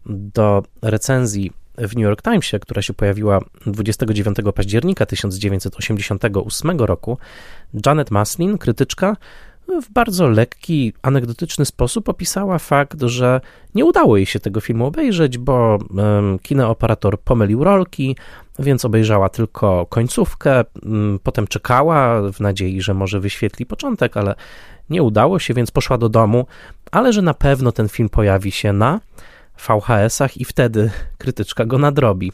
do recenzji w New York Timesie, która się pojawiła 29 października 1988 roku, Janet Maslin, krytyczka, w bardzo lekki, anegdotyczny sposób opisała fakt, że nie udało jej się tego filmu obejrzeć, bo kinooperator pomylił rolki, więc obejrzała tylko końcówkę, um, potem czekała w nadziei, że może wyświetli początek, ale nie udało się, więc poszła do domu, ale że na pewno ten film pojawi się na VHS-ach i wtedy krytyczka go nadrobi.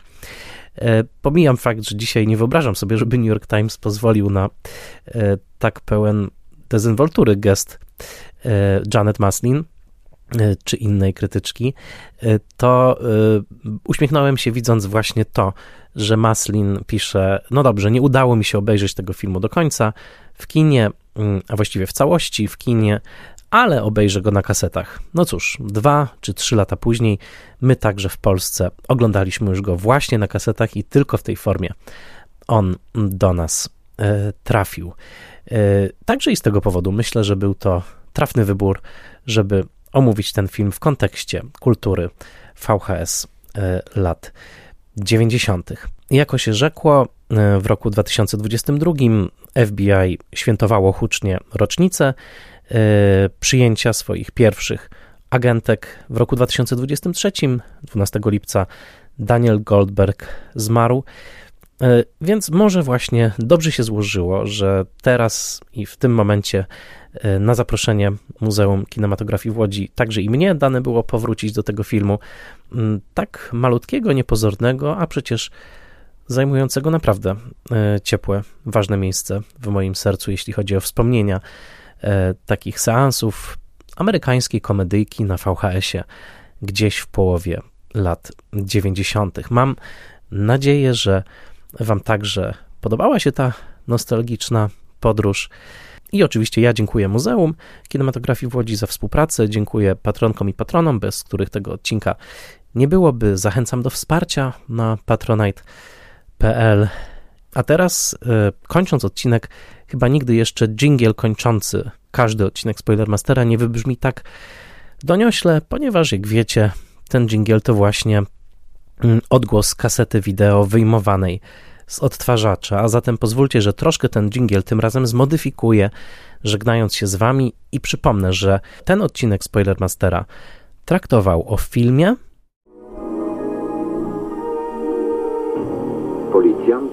E, pomijam fakt, że dzisiaj nie wyobrażam sobie, żeby New York Times pozwolił na e, tak pełen dezynwoltury gest e, Janet Maslin czy innej krytyczki, to uśmiechnąłem się widząc właśnie to, że Maslin pisze: No dobrze, nie udało mi się obejrzeć tego filmu do końca w kinie, mm, a właściwie w całości w kinie, ale obejrzę go na kasetach. No cóż, dwa czy trzy lata później my także w Polsce oglądaliśmy już go właśnie na kasetach i tylko w tej formie on do nas e, trafił. E, także i z tego powodu myślę, że był to trafny wybór, żeby omówić ten film w kontekście kultury VHS e, lat 90. Jako się rzekło, w roku 2022 FBI świętowało hucznie rocznicę E, przyjęcia swoich pierwszych agentek w roku 2023, 12 lipca, Daniel Goldberg zmarł. E, więc może właśnie dobrze się złożyło, że teraz i w tym momencie e, na zaproszenie Muzeum Kinematografii w Łodzi także i mnie dane było powrócić do tego filmu, mm, tak malutkiego, niepozornego, a przecież zajmującego naprawdę ciepłe, ważne miejsce w moim sercu, jeśli chodzi o wspomnienia e, takich seansów amerykańskiej komedyjki na VHS-ie gdzieś w połowie lat 90. Mam nadzieję, że Wam także podobała się ta nostalgiczna podróż. I oczywiście ja dziękuję Muzeum Kinematografii w Łodzi za współpracę, dziękuję patronkom i patronom, bez których tego odcinka nie byłoby. Zachęcam do wsparcia na patronite.pl. A teraz, e, kończąc odcinek, Chyba nigdy jeszcze jingle kończący każdy odcinek Spoilermastera nie wybrzmi tak doniośle, ponieważ jak wiecie, ten jingle to właśnie odgłos kasety wideo wyjmowanej z odtwarzacza, a zatem pozwólcie, że troszkę ten jingle tym razem zmodyfikuję, żegnając się z wami i przypomnę, że ten odcinek Spoilermastera traktował o filmie. FBI